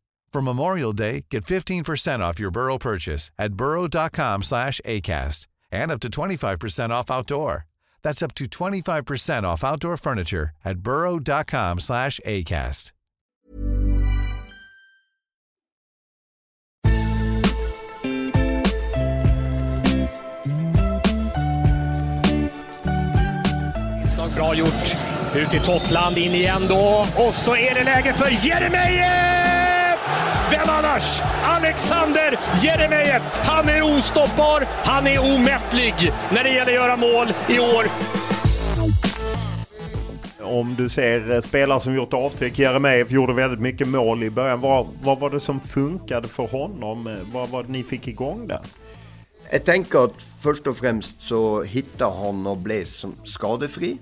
For Memorial Day, get 15% off your Burrow purchase at burrow.com slash ACAST and up to 25% off outdoor. That's up to 25% off outdoor furniture at burrow.com slash ACAST. Bra gjort. Ut i Totland, in igen då. Och så är det läge för Jeremejeff! Vem annars? Alexander Jeremejeff. Han är ostoppbar, han är omättlig när det gäller att göra mål i år. Om du ser eh, spelare som gjort avtryck, Jeremejeff gjorde väldigt mycket mål i början. Vad, vad var det som funkade för honom? Vad var det ni fick igång där? Jag tänker att först och främst så hittade han och blev skadefri.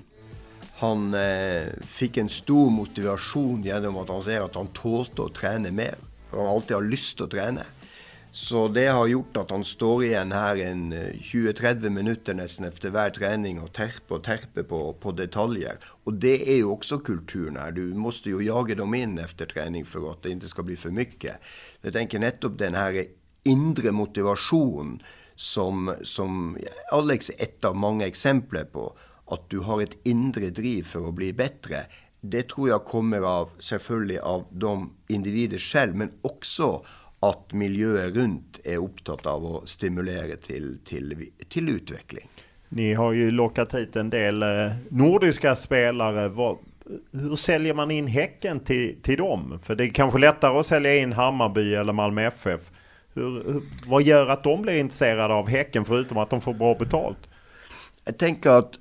Han eh, fick en stor motivation genom att han säger att han tålte att träna mer. Han alltid har lust att träna. Så det har gjort att han står igjen här en eh, 20-30 minutter minuter nästan efter varje träning och terper og terper på, på detaljer. Och det är ju också kulturen här. Du måste ju jaga dem in efter träning för att det inte ska bli för mycket. Jag tänker nettopp den här inre motivasjonen som, som Alex är ett av många exempel på att du har ett inre driv för att bli bättre. Det tror jag kommer av, selvfølgelig av de individer själv, men också att miljön runt är upptatt av att stimulera till, till, till utveckling. Ni har ju lockat hit en del eh, nordiska spelare. Vad, hur säljer man in Häcken till, till dem? För det är kanske lättare att sälja in Hammarby eller Malmö FF. Hur, vad gör att de blir intresserade av Häcken förutom att de får bra betalt? Jag tänker att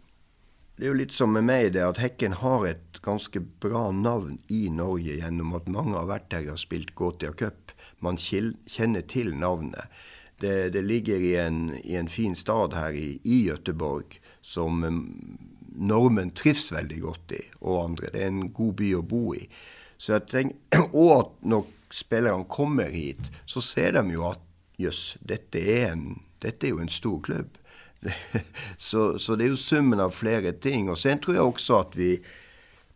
det är ju lite som med mig det att Häcken har ett ganska bra namn i Norge genom att många har varit här och spelat Gothia Cup. Man känner till namnet. Det, det, ligger i en, i en fin stad här i, i Göteborg som mm, normen trivs väldigt gott i och andra. Det är en god by att bo i. Så jag tänkte, och att när spelarna kommer hit så ser de ju att just detta är en, detta är ju en stor klubb. så, så det är ju summen av flera ting. Och sen tror jag också att vi,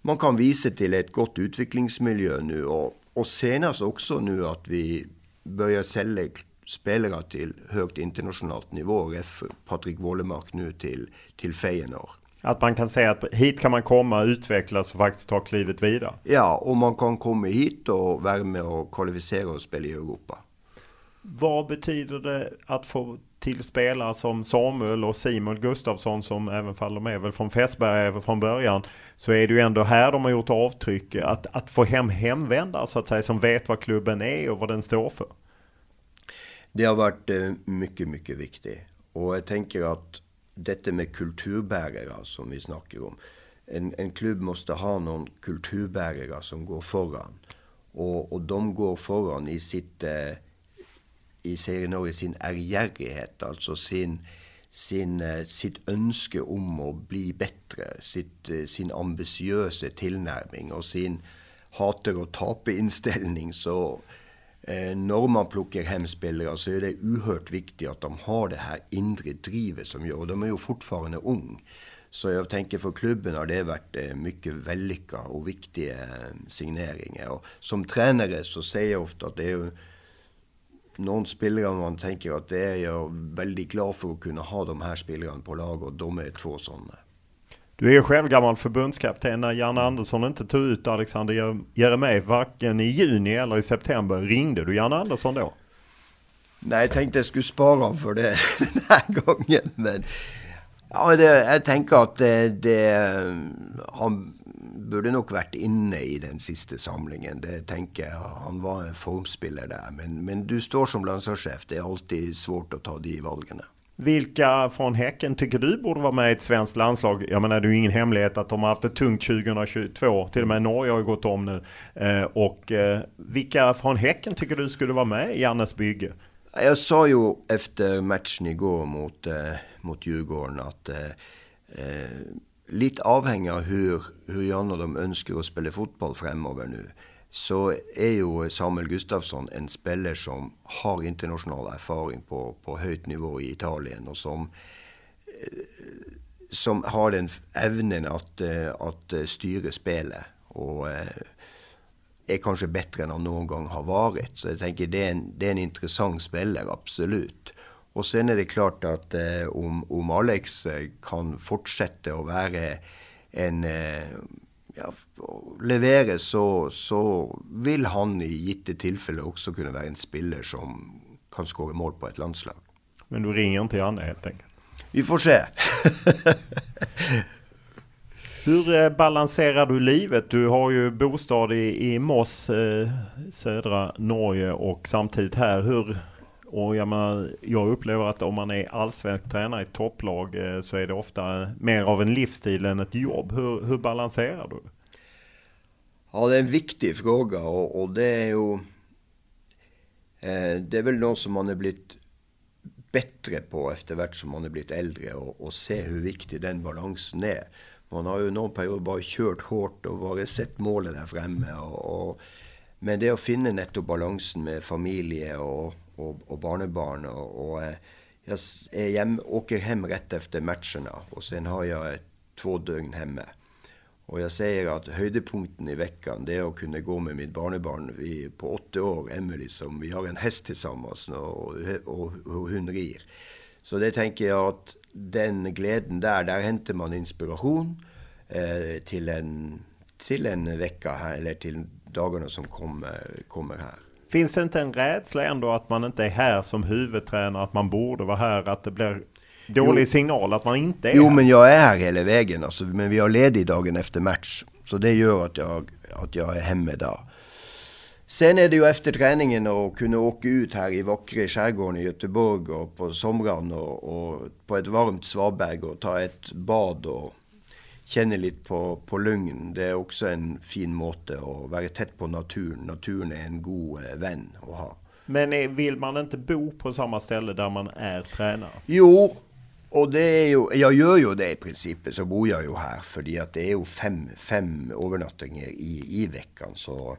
man kan visa till ett gott utvecklingsmiljö nu. Och, och senast också nu att vi börjar sälja spelare till högt internationellt nivå. Ref Patrik Wålemark nu till, till Feyenoord. Att man kan säga att hit kan man komma, utvecklas och faktiskt ta klivet vidare. Ja, och man kan komma hit och vara med och kvalificera och spela i Europa. Vad betyder det att få till spelare som Samuel och Simon Gustafsson som även faller med väl från Fässberg från början. Så är det ju ändå här de har gjort avtryck. Att, att få hem hemvändare så att säga som vet vad klubben är och vad den står för. Det har varit eh, mycket, mycket viktigt. Och jag tänker att detta med kulturbärare som vi snackar om. En, en klubb måste ha någon kulturbärare som går föran. Och, och de går föran i sitt eh, i Serie Norge sin ærgjerrighet, alltså sin, sin, eh, sitt ønske om å bli bättre, sitt, eh, sin ambisiøse tillnärmning och sin hater och tape-inställning. Så eh, när man plockar hem spelare så är det oerhört viktigt att de har det här inre drivet som gör, och de är ju fortfarande unga. Så jag tänker för klubben har det varit eh, vellykka og och viktiga eh, signeringar. Och som tränare så sier jag ofta att det är någon spelare man tänker att det är jag väldigt glad för att kunna ha de här spelarna på lag och de är två sådana. Du är ju själv gammal förbundskapten när Janne Andersson inte tog ut Alexander Jeremejeff varken i juni eller i september. Ringde du Janne Andersson då? Nej, jag tänkte jag skulle spara honom för det den här gången. Men ja, det, jag tänker att det, det, han burde nog varit inne i den sista samlingen. Det tänker jag. Han var en formspelare där. Men, men du står som landslagschef. Det är alltid svårt att ta de valgen. Vilka från Häcken tycker du borde vara med i ett svenskt landslag? Jag menar det är ju ingen hemlighet att de har haft det tungt 2022. Till och med Norge har ju gått om nu. Eh, och eh, vilka från Häcken tycker du skulle vara med i Jannes bygge? Jag sa ju efter matchen igår mot, eh, mot Djurgården att litt avhengig lite av hur, hur de ønsker å spela fotboll framöver nu, så är ju Samuel Gustafsson en spelare som har internationell erfarenhet på, på høyt nivå i Italien och som, eh, som har den evnen att, at att styra spelet. Och eh, är kanske bättre än han noen gang har varit. Så jag tänker det er en, det är en intressant spelare, absolut. Och sen är det klart att eh, om, om Alex eh, kan fortsätta att vara en eh, ja, levere, så, så vil han i gitte tilfeller også kunne være en spiller som kan skåre mål på et landslag. Men du ringer inte Janne helt enkelt? Vi får se. Hur eh, balanserar du livet? Du har ju bostad i, i Moss, eh, södra Norge och samtidigt här. Hur, och jag, menar, jag upplever att om man är allsvensk tränare i topplag eh, så är det ofta mer av en livsstil än ett jobb. Hur, hur balanserar du? Ja, det är en viktig fråga och, och det är ju... Eh, det är väl något som man har blivit bättre på efterhvert som man har blivit äldre och, och se hur viktig den balansen är. Man har ju någon period bara kört hårt och bara sett målet där framme. Och, och, men det att finna netto balansen med familj och, och, och barnebarn och, och eh, jag är hem, åker hem rätt efter matcherna och sen har jag två dygn hemma. Och jag säger att höjdpunkten i veckan det är att kunna gå med mitt barnebarn vi, på åtta år, Emily, som vi har en häst tillsammans och, och, och hon rir. Så det tänker jag att den glädjen där, där hämtar man inspiration eh, till, en, till en vecka här, eller till dagarna som kommer, kommer här. Finns det inte en rädsla ändå att man inte är här som huvudtränare, att man borde vara här, att det blir dålig jo. signal att man inte är Jo, här? men jag är här hela vägen, alltså, men vi har ledig dagen efter match. Så det gör att jag, att jag är hemma då. Sen är det ju efter träningen att kunna åka ut här i vackra skärgården i Göteborg och på somrarna och, och, på ett varmt svaberg och ta ett bad och känna lite på, på lugn. Det är också en fin måte att vara tätt på naturen. Naturen är en god eh, vän att ha. Men vill man inte bo på samma ställe där man är tränare? Jo, och det är ju, jag gör ju det i princip, så bor jag ju här. För att det är ju fem, fem övernattningar i, i veckan. Så,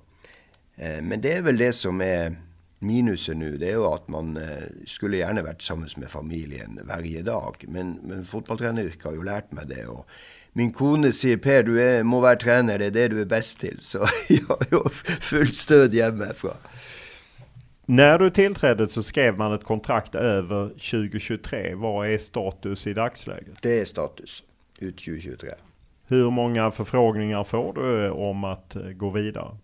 eh, men det är väl det som är minuset nu. Det är ju att man eh, skulle gärna varit tillsammans med familjen varje dag. Men, men fotbollstränaryrket har ju lärt mig det. Och min kone säger Per, du är, må vara tränare, det är det du är bäst till. Så jag har fullt stöd hemifrån. När du tillträdde så skrev man ett kontrakt över 2023. Vad är status i dagsläget? Det är status ut 2023. Hur många förfrågningar får du om att gå vidare?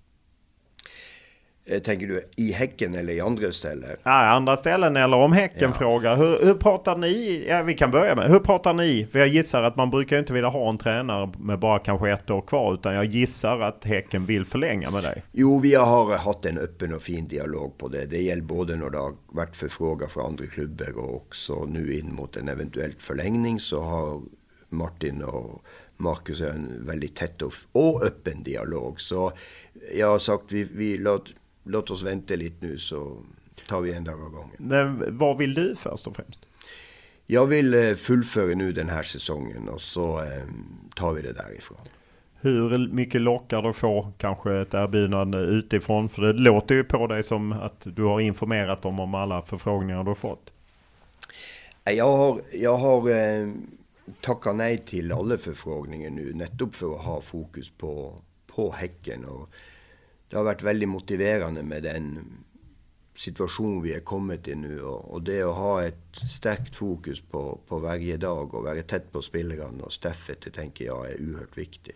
Eh, tänker du i Häcken eller i andra ställen? Nej, andra ställen eller om Häcken ja. frågar. Hur, hur, pratar ni? Ja, vi kan börja med. Hur pratar ni? För jag gissar att man brukar inte vilja ha en tränare med bara kanske ett år kvar. Utan jag gissar att Häcken vill förlänga med dig. Jo, vi har haft en öppen och fin dialog på det. Det gäller både när det har varit förfrågan från andra klubbar och också nu in mot en eventuell förlängning så har Martin och Marcus en väldigt tät och, öppen dialog. Så jag har sagt vi, vi låt låt oss vänta lite nu så tar vi en dag av gången. Men vad vill du först och främst? Jag vill eh, fullföra nu den här säsongen och så eh, tar vi det därifrån. Hur mycket lockar du få kanske ett erbjudande utifrån? För det låter ju på dig som att du har informerat dem om alla förfrågningar du har fått. Jag har, jag har eh, tackat nej till alla förfrågningar nu, nettopp för att ha fokus på, på Häcken. Och det har varit väldigt motiverande med den situation vi är kommit i nu. Och, och det att ha ett starkt fokus på, på varje dag och vara tätt på spelarna och staffet, det tänker jag är oerhört viktigt.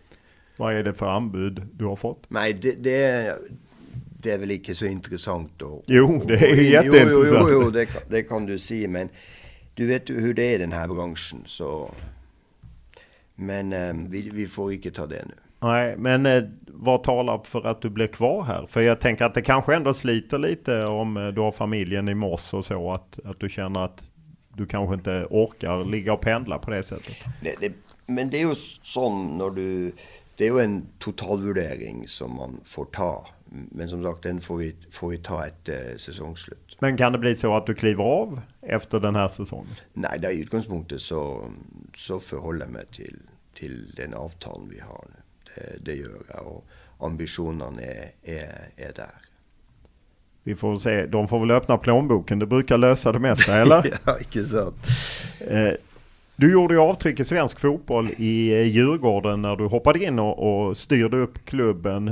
Vad är det för anbud du har fått? Nej, det, det är, det är väl inte så intressant då. Jo, det är in, jätteintressant. Jo, jo, jo det, det, kan du säga, men du vet hur det är i den här branschen. Så. Men eh, vi, vi får inte ta det nu. Nej, men eh, vad talar för att du blir kvar här? För jag tänker att det kanske ändå sliter lite om eh, du har familjen i Moss och så. Att, att du känner att du kanske inte orkar ligga och pendla på det sättet. Det, det, men det är ju sån när du... Det är ju en totalvärdering som man får ta. Men som sagt, den får vi, får vi ta ett eh, säsongsslut. Men kan det bli så att du kliver av efter den här säsongen? Nej, det är utgångspunkten så, så förhåller jag mig till, till den avtal vi har nu. Det, det gör jag och ambitionerna är, är, är där. Vi får se, de får väl öppna plånboken, det brukar lösa det mesta eller? ja, inte sant. Eh, du gjorde ju avtryck i svensk fotboll i eh, Djurgården när du hoppade in och, och styrde upp klubben.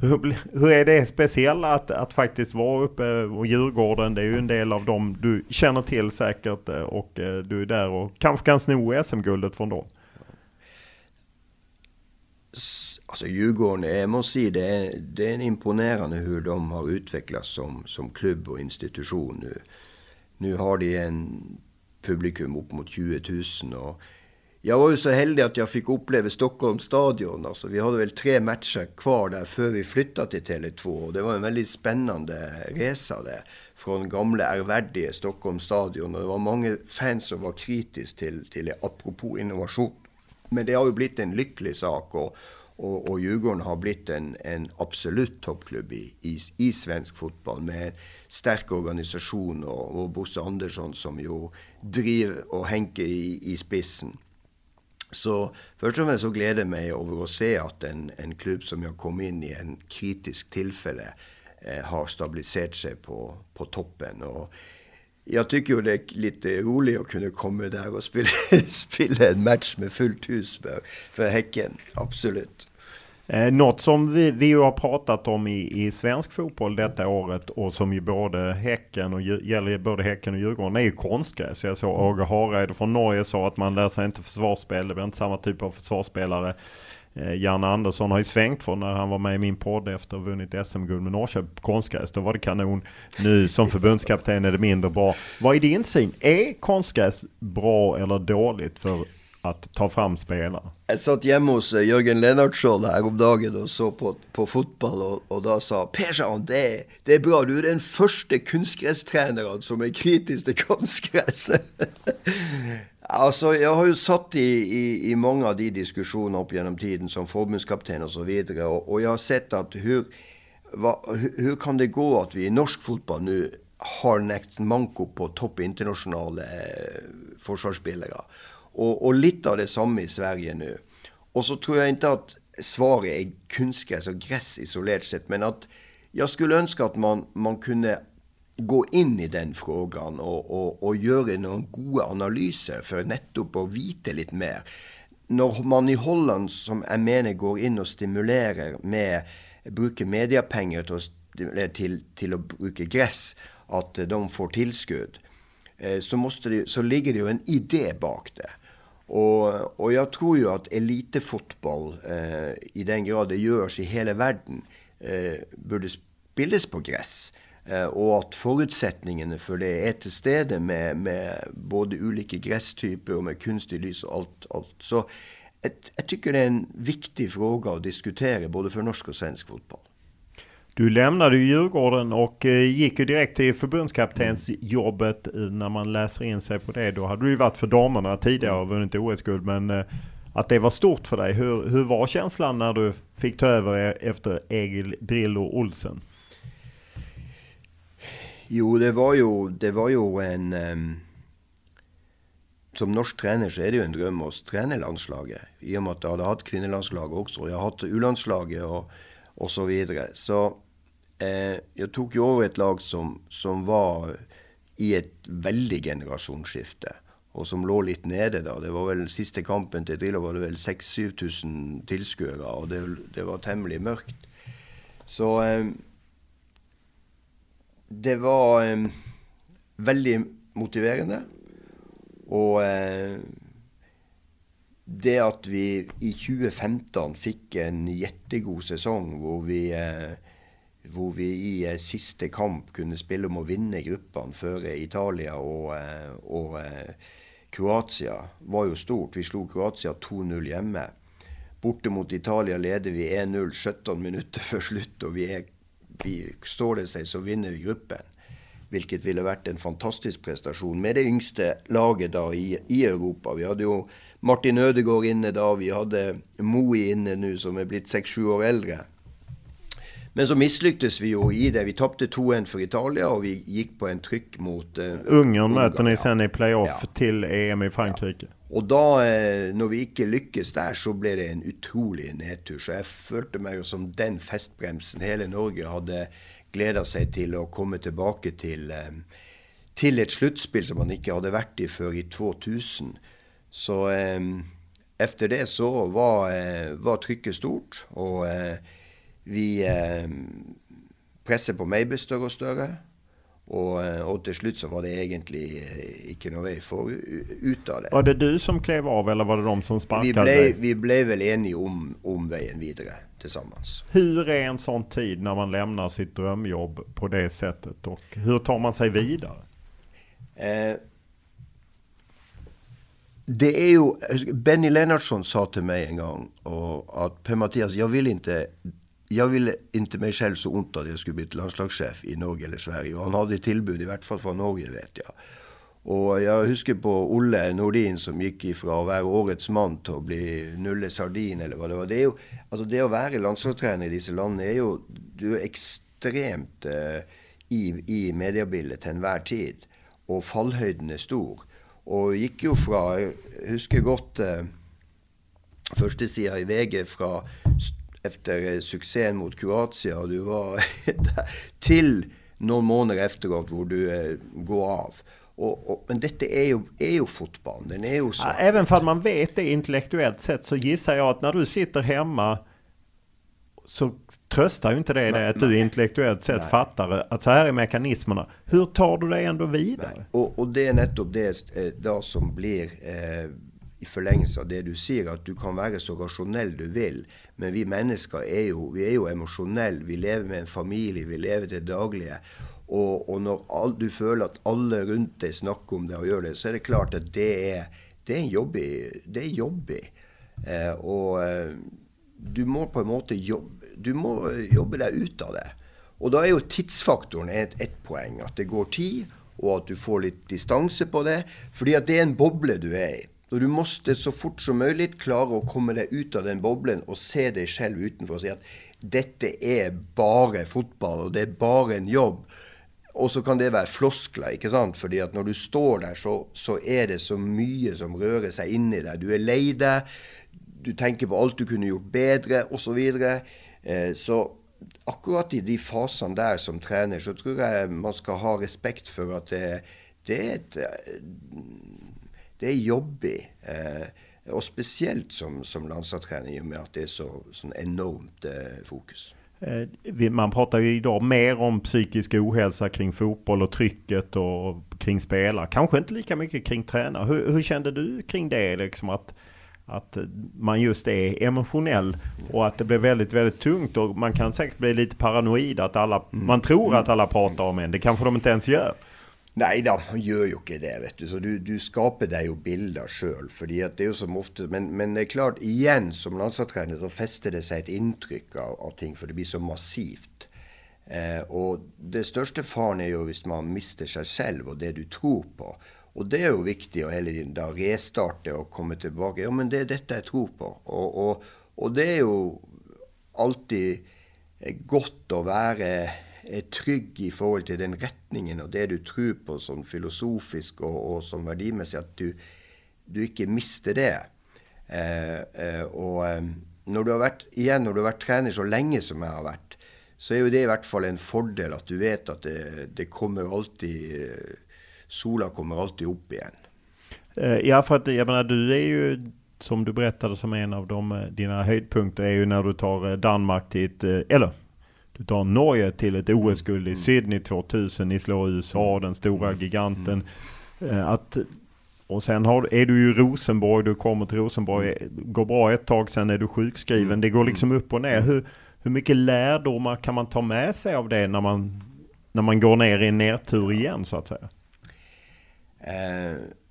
Hur, hur är det speciella att, att faktiskt vara uppe och Djurgården? Det är ju en del av dem du känner till säkert eh, och eh, du är där och kanske kan sno SM-guldet från dem. Alltså Djurgården, jag måste säga det är, det är imponerande hur de har utvecklats som, som klubb och institution nu. Nu har de en publikum upp mot 20 000 och jag var ju så heldig att jag fick uppleva Stockholms stadion. Alltså, vi hade väl tre matcher kvar där före vi flyttade till Tele2 och det var en väldigt spännande resa där. Från gamla ärvärdige Stockholms stadion och det var många fans som var kritiska till, till det apropå innovation. Men det har ju blivit en lycklig sak och, och, och Djurgården har blivit en, en absolut toppklubb i, i, i svensk fotboll med stark organisation och, och Bosse Andersson som ju driver och Henke i, i spetsen. Så först och främst så gläder mig över att se att en, en klubb som jag kom in i en kritisk tillfälle eh, har stabiliserat sig på, på toppen. Och jag tycker det är lite roligt att kunna komma där och spela, spela en match med fullt hus för, för Häcken. Absolut. Eh, något som vi, vi har pratat om i, i svensk fotboll detta året och som ju både Häcken och gäller både Häcken och Djurgården är ju konstgräs. Jag såg Åge Hareide från Norge sa att man lär sig inte försvarsspel. Det blir inte samma typ av försvarsspelare. Eh, Janne Andersson har ju svängt från när han var med i min podd efter att ha vunnit SM-guld med Norrköping konstgräs. Då var det kanon. Nu som förbundskapten är det mindre bra. Vad är din syn? Är konstgräs bra eller dåligt för att ta fram spelare? Jag satt hemma hos eh, Jörgen Lennartsson häromdagen och såg på, på fotboll och, och då sa Persson, det, det är bra, du är den första konstgrästränaren som är kritisk till konstgräs. alltså, jag har ju satt i, i, i många av de diskussionerna upp genom tiden som förbundskapten och så vidare och, och jag har sett att hur, va, hur, hur kan det gå att vi i norsk fotboll nu har nästan manko på topp internationella eh, försvarsspelare. Och, och lite av det samma i Sverige nu. Och så tror jag inte att svaret är kunskap, alltså gräs isolerat sett, men att jag skulle önska att man, man kunde gå in i den frågan och, och, och göra några goda analyser för nettopp att veta lite mer. När man i Holland, som jag menar, går in och stimulerar med bruker mediepengar till, till, till att bruka gräs, att de får tillskott, eh, så, måste det, så ligger det ju en idé bak det. Och, och jag tror ju att elitfotboll, eh, i den grad det görs i hela världen, eh, borde spelas på gräs. Eh, och att förutsättningarna för det är till stede med, med både olika grästyper och med kunstig lys och allt. allt. Så jag, jag tycker det är en viktig fråga att diskutera både för norsk och svensk fotboll. Du lämnade ju Djurgården och eh, gick ju direkt till förbundskaptensjobbet eh, när man läser in sig på det. Då hade du ju varit för damerna tidigare och vunnit OS-guld men att det var stort för dig. Hur, hur var känslan när du fick ta över e-, efter Egil Drillo Olsen? Jo, det var ju, det var ju en... Um, som norsk tränare så är det ju en dröm att träna landslaget. I och med att jag hade haft kvinnelandslaget också. Jag har haft U-landslaget och, och så vidare. Så eh, jag tog ju över ett lag som, som var i ett väldigt generationsskifte och som låg lite nere då. Det var väl sista kampen till Drillo var det väl 6-7 tusen tillskuere och det, det, var tämligen mörkt. Så eh, det var eh, väldigt motiverande. Och eh, det att vi i 2015 fick en jättegod säsong hvor vi eh, hvor vi i eh, siste kamp kunne spille om å vinne gruppene før Italia og, eh, og eh, Kroatia, var jo stort. Vi slo Kroatia 2-0 hjemme. Borte mot Italia leder vi 1-0 17 minutter før slutt, og vi, er, vi står det sig så vinner vi gruppen. Vilket ville varit en fantastisk prestation med det yngste laget då i, i Europa. Vi hade ju Martin Ødegaard inne då, vi hade Moe inne nu som är blivit 6-7 år äldre. Men så misslyckades vi ju i det. Vi tappade 2-1 för Italien och vi gick på en tryck mot eh, Ungern möter ni sen i playoff ja. till EM i Frankrike. Ja. Och då, eh, när vi inte lyckades där, så blev det en otrolig nedtur. Så jag följde mig som den festbremsen hela Norge hade glädjat sig till att komma tillbaka till, eh, till ett slutspel som man inte hade varit i för i 2000. Så eh, efter det så var, eh, var trycket stort. Och eh, vi eh, presset på meg ble større og større. Og, eh, og, til slutt så var det egentlig eh, ikke noe vei for ut av det. Var det du som klev av, eller var det de som sparket vi ble, Vi ble vel enige om, om veien videre tillsammans. Hur är en sån tid när man lämnar sitt drömjobb på det sättet och hur tar man sig vidare? Eh, det är ju, Benny Lennartsson sa till mig en gång och att Per-Mattias, jag vill inte jag ville inte mig själv så ont att jag skulle bli landslagschef i Norge eller Sverige. Och han hade tillbud, i vart fall från Norge vet jag. Och jag husker på Olle Nordin som gick ifrån att vara årets man till att bli Nulle Sardin eller vad det var. Det, är ju, alltså det att vara landslagstränare i dessa länder är ju, du är extremt uh, i, i mediebilden till enhver tid. Och fallhöjden är stor. Och gick ju från, jag husker gott uh, eh, första sidan i VG från efter eh, succén mot Kroatien och du var till någon månad efteråt hvor du eh, går av. Och, och, men detta är ju, är ju fotboll. Den är ju så. Ja, även för att man vet det intellektuellt sett så gissar jag att när du sitter hemma så tröstar ju inte det dig att du intellektuellt sett nej. fattar att så här är mekanismerna. Hur tar du dig ändå vidare? Och, och, det är nettopp det eh, då som blir eh, i förlängelse av det du säger, att du kan vara så rationell du vill. Men vi människor är ju, vi er jo emotionella, vi lever med en familj, vi lever det dagliga. Och, og när all, du känner att alla runt dig snakker om det och gör det, så är det klart att det är, det er en jobbig, det är jobbigt. Eh, och eh, du må på en måte jobba, du må jobbe dig ut av det. Och då är jo tidsfaktorn ett, et poäng, att det går tid och att du får lite distans på det. För at det är en boble du är i. Och du måste så fort som möjligt klara att komma dig ut av den bubblan och se dig själv utanför och säga att detta är bara fotboll och det är bara en jobb. Och så kan det vara floskler, inte sant? För att när du står där så, så är det så mycket som rör sig in i dig. Du är lei du tänker på allt du kunde gjort bättre och så vidare. Eh, så akkurat i de faserna där som tränare så tror jag man ska ha respekt för att det, det är ett det är jobbigt. Eh, och speciellt som, som landslagstränare i och med att det är så sån enormt eh, fokus. Eh, man pratar ju idag mer om psykisk ohälsa kring fotboll och trycket och kring spelare. Kanske inte lika mycket kring tränare. Hur, hur kände du kring det? Liksom att, att man just är emotionell och att det blir väldigt, väldigt tungt och man kan säkert bli lite paranoid att alla, mm. man tror att alla pratar om en. Det kanske de inte ens gör. Nei da, han gjør jo ikke det. vet du. Så du, du skaper deg jo bilder sjøl. Men, men, det er klart, igjen som landslagstrener så fester det seg et inntrykk av, av ting, for det blir så massivt. Eh, og det største faren er jo hvis man mister seg selv og det du tror på. Og det er jo viktig å hele tiden da restarte og komme tilbake. Ja, men det er dette jeg tror på. Og, og, og det er jo alltid godt å være er trygg i forhold til den retningen og det du tror på sånn filosofisk og, og sånn verdimessig, at du, du, ikke mister det. Eh, eh, og eh, når du har vært igjen, når du har vært trener så lenge som jeg har vært, så er jo det i hvert fall en fordel at du vet at det, det kommer alltid Sola kommer alltid opp igjen. Eh, ja, för att jag menar, du är ju som du berättade som en av de, eh, dina höjdpunkter är ju när du tar Danmark till ett, eller du tar Norge till ett OS-guld i mm. Sydney 2000. Ni slår USA, mm. den stora mm. giganten. Eh, att, och sen har, är du i Rosenborg, du kommer till Rosenborg, går bra ett tag, sen är du sjukskriven. Det går liksom upp och ner. Hur, hur mycket lärdomar kan man ta med sig av det när man, när man går ner i en nertur igen så att säga? Hvis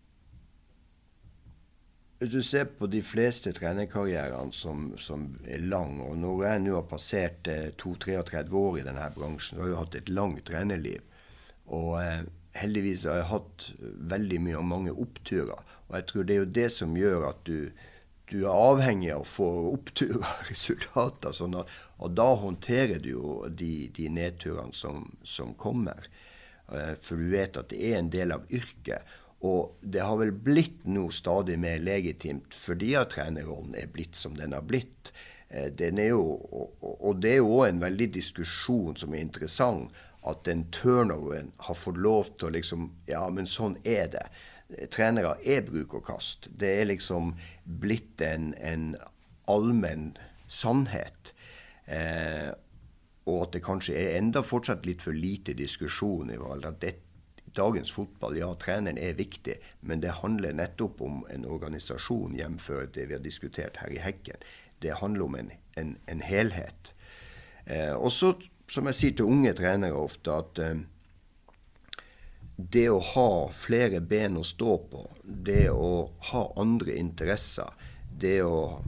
du ser på de fleste trenerkarrierene som, som er lang, og når jeg nå har passert eh, 32-33 år i denne bransjen, så har jeg hatt et langt trenerliv. Og eh, heldigvis har jeg hatt veldig mye og mange oppturer. Og jeg tror det er jo det som gjør at du, du er avhengig av å få oppturer og resultater. Sånn at, og da håndterer du jo de, de nedturene som, som kommer. Eh, for du vet at det er en del av yrket. Og det har vel blitt nå stadig mer legitimt fordi at trenerrollen er blitt som den har blitt. Eh, den er jo, og det er jo òg en veldig diskusjon som er interessant, at den turnoveren har fått lov til å liksom Ja, men sånn er det. Eh, Trenere er bruk og kast. Det er liksom blitt en, en allmenn sannhet. Eh, og at det kanskje er enda fortsatt litt for lite diskusjon i valg. At dette dagens fotball, ja, tränaren er viktig, men det handler nettopp om en organisasjon, jf. det vi har diskutert her i Hekken. Det handler om en, en, en helhet. Eh, og så, som jeg sier til unge trenere ofte, at eh, det å ha flere ben å stå på, det å ha andre interesser, det å,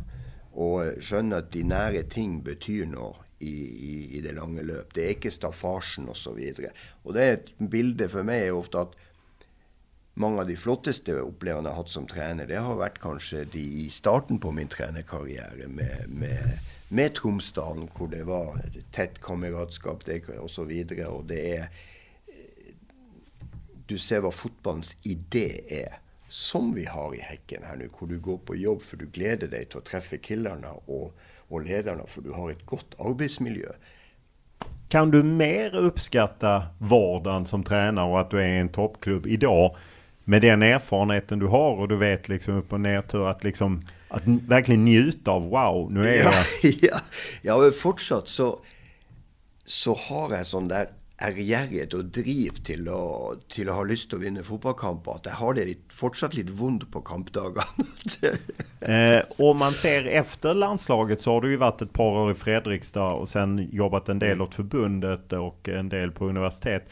å skjønne at de nære ting betyr noe i, i, i det lange løp. Det er ikke staffasjen osv. Det er et bilde for meg er ofte at mange av de flotteste opplevelsene jeg har hatt som trener, det har vært kanskje de i starten på min trenerkarriere med, med, med Tromsdalen, hvor det var tett kameratskap osv. Og, og det er Du ser hva fotballens idé er som vi har i Hekken her nå, hvor du går på jobb for du gleder deg til å treffe killerne og, och ledarna för du har ett gott arbetsmiljö. Kan du mer uppskatta vardagen som tränare och att du är en toppklubb idag med den erfarenheten du har och du vet liksom upp och nertur att liksom att verkligen njuta av wow, nu är jag... Ja, ja, ja fortsatt så, så har jeg sånn der ærgjerrighet og driv til å, til å ha lyst til å vinne fotballkamper. At jeg har det litt, fortsatt litt vondt på kampdagene. eh, om man ser efter landslaget så har du ju varit ett par år i Fredrikstad och sen jobbat en del åt förbundet och en del på universitet.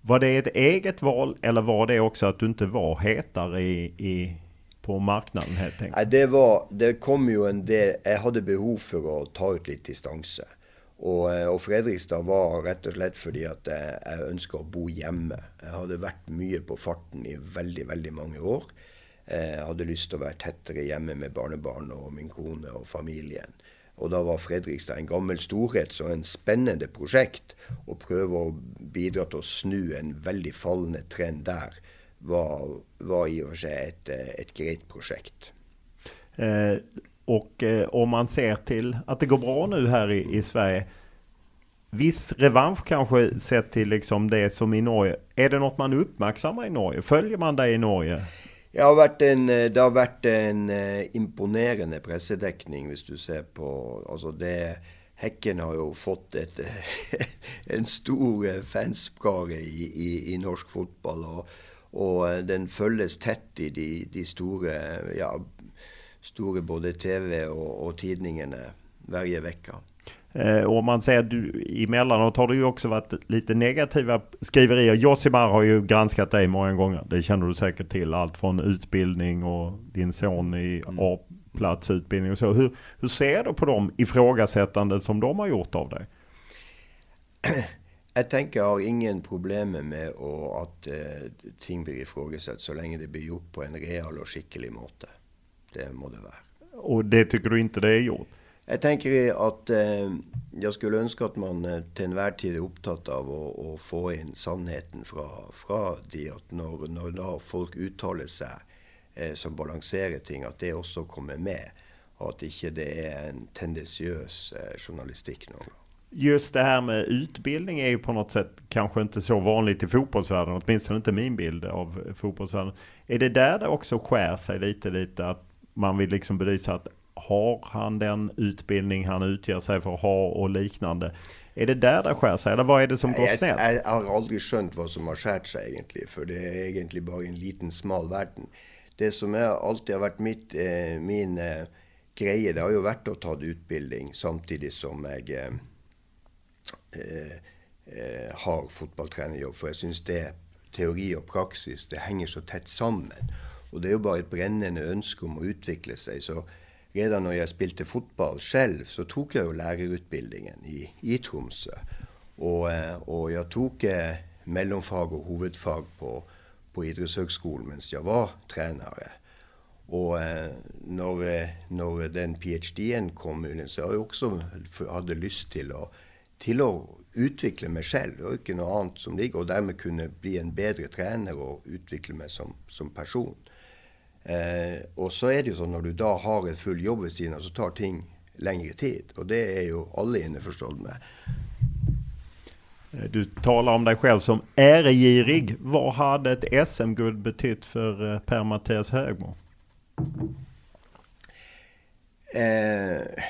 Var det ett eget val eller var det också att du inte var hetare i, i på marknaden helt enkelt? Nej, det, var, det kom ju en del, jag hade behov för att ta ut lite distanse. Og, eh, og, Fredrikstad var rett og slett fordi at eh, jeg, jeg ønska å bo hjemme. Jeg hadde vært mye på farten i veldig, veldig mange år. Eh, jeg hadde lyst til å være tettere hjemme med barnebarn og min kone og familien. Og da var Fredrikstad en gammel storhet, så en spennende prosjekt. Å prøve å bidra til å snu en veldig fallende trend der, var, var i og for seg et, et greit prosjekt. Eh, och eh, om man ser till att det går bra nu här i, i Sverige. Viss revansch kanske sett till liksom det som i Norge. Är det något man uppmärksammar i Norge? Följer man det i Norge? Eh, det har varit en, det har varit en imponerande pressedekning, du ser på Alltså det, Häcken har ju fått ett, eh, en stor fanskare i, i, i, norsk fotboll. Och, och den följs tätt i de, de stora ja, store både TV och, och tidningarna varje vecka. Eh, och man ser du emellanåt har det ju också varit lite negativa skriverier. Josimar har ju granskat dig många gånger. Det känner du säkert till. Allt från utbildning och din son i mm. A-platsutbildning och så. Hur, hur ser du på de ifrågasättanden som de har gjort av dig? Jag tänker jag har ingen problem med att uh, ting blir ifrågasatt så länge det blir gjort på en real och skicklig måte. Det må det være. Och det tycker du inte det är gjort? Jag tänker att eh, jag skulle önska att man eh, till enhver tid är upptatt av att få in sannheten från, de att när, när da folk uttalar sig eh, som balanserar ting, att det också kommer med. Och att inte det är en tendensiös eh, journalistik någon gång. Just det här med utbildning är ju på något sätt kanske inte så vanligt i fotbollsvärlden, åtminstone inte min bild av fotbollsvärlden. Är det där det också skär sig lite, lite att man vill liksom belysa att har han den utbildning han utger sig för att ha och liknande. Är det där det skär sig eller vad är det som går snett? Jag, jag har aldrig skönt vad som har skärt sig egentligen. För det är egentligen bara en liten smal värld. Det som är, alltid har varit mitt, eh, min eh, grej, det har ju varit att ta utbildning samtidigt som jag eh, eh, eh har fotbollstränarjobb. För jag syns det, teori och praxis, det hänger så tätt samman. Och det är ju bara ett brännande ønske om att utveckla sig. Så redan när jag spelade fotboll själv så tog jag ju lärarutbildningen i, i Tromsø. Och, eh, och jag tog eh, mellomfag och huvudfag på, på idrottshögskolan medan jag var tränare. Och eh, när, eh, när den PhD-en kom så jag också hade lust till att, till att utveckla mig själv. Det var inte något annat som ligger och därmed kunna bli en bättre tränare och utveckla mig som, som person. Eh, och så är det ju så när du då har en full jobb vid sidan så tar ting längre tid. Och det är ju alla införstådda med. Eh, du talar om dig själv som äregirig. Vad hade ett SM-guld betytt för eh, Per-Mattias Högmo? Eh,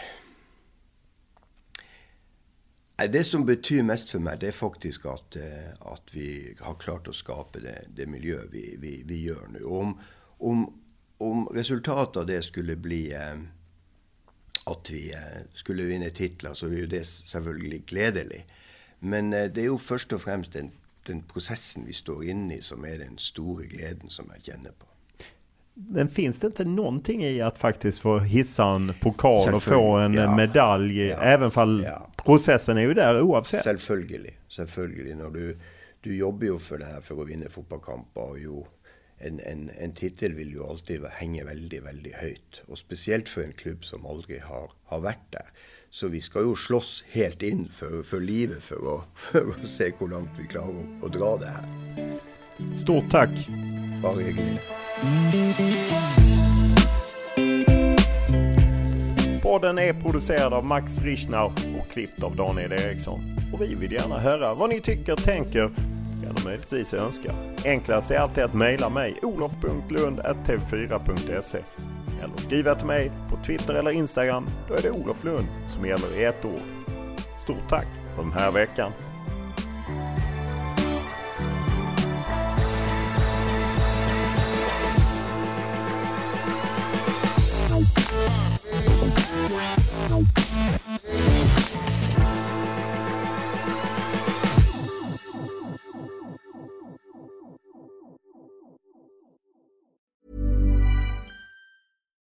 Det som betyr mest for meg, det er faktisk at, eh, at vi har klart å skape det, det miljøet vi, vi, vi gjør nå. Om, om, om, resultatet av det skulle bli eh, at vi eh, skulle vinne titler, så er jo det selvfølgelig gledelig. Men eh, det er jo først og fremst den, den prosessen vi står inne i, som er den store gleden som jeg kjenner på. Men finns det inte någonting i att faktiskt få hissa en pokal och få en ja. medalj? Ja. Även fall ja. processen är ju där oavsett. Selvfølgelig. Når du, du jobber jo for det å vinne fotballkamper. og jo en, en, en tittel vil jo alltid henge veldig, veldig høyt. Og spesielt for en klubb som aldri har, har vært der. Så vi skal jo slåss helt inn for, for livet for å, for å, se hvor langt vi klarer å, å dra det her. Stort tack. Bare hyggelig. Podden är producerad av Max Richnau och klippt av Daniel Eriksson. Och vi vill gärna höra vad ni tycker, tänker eller möjligtvis önskar. Enklast är alltid att mejla mig olof.lund.tv4.se eller skriva till mig på Twitter eller Instagram. Då är det Olof Lund som gäller i ett ord. Stort tack för den här veckan.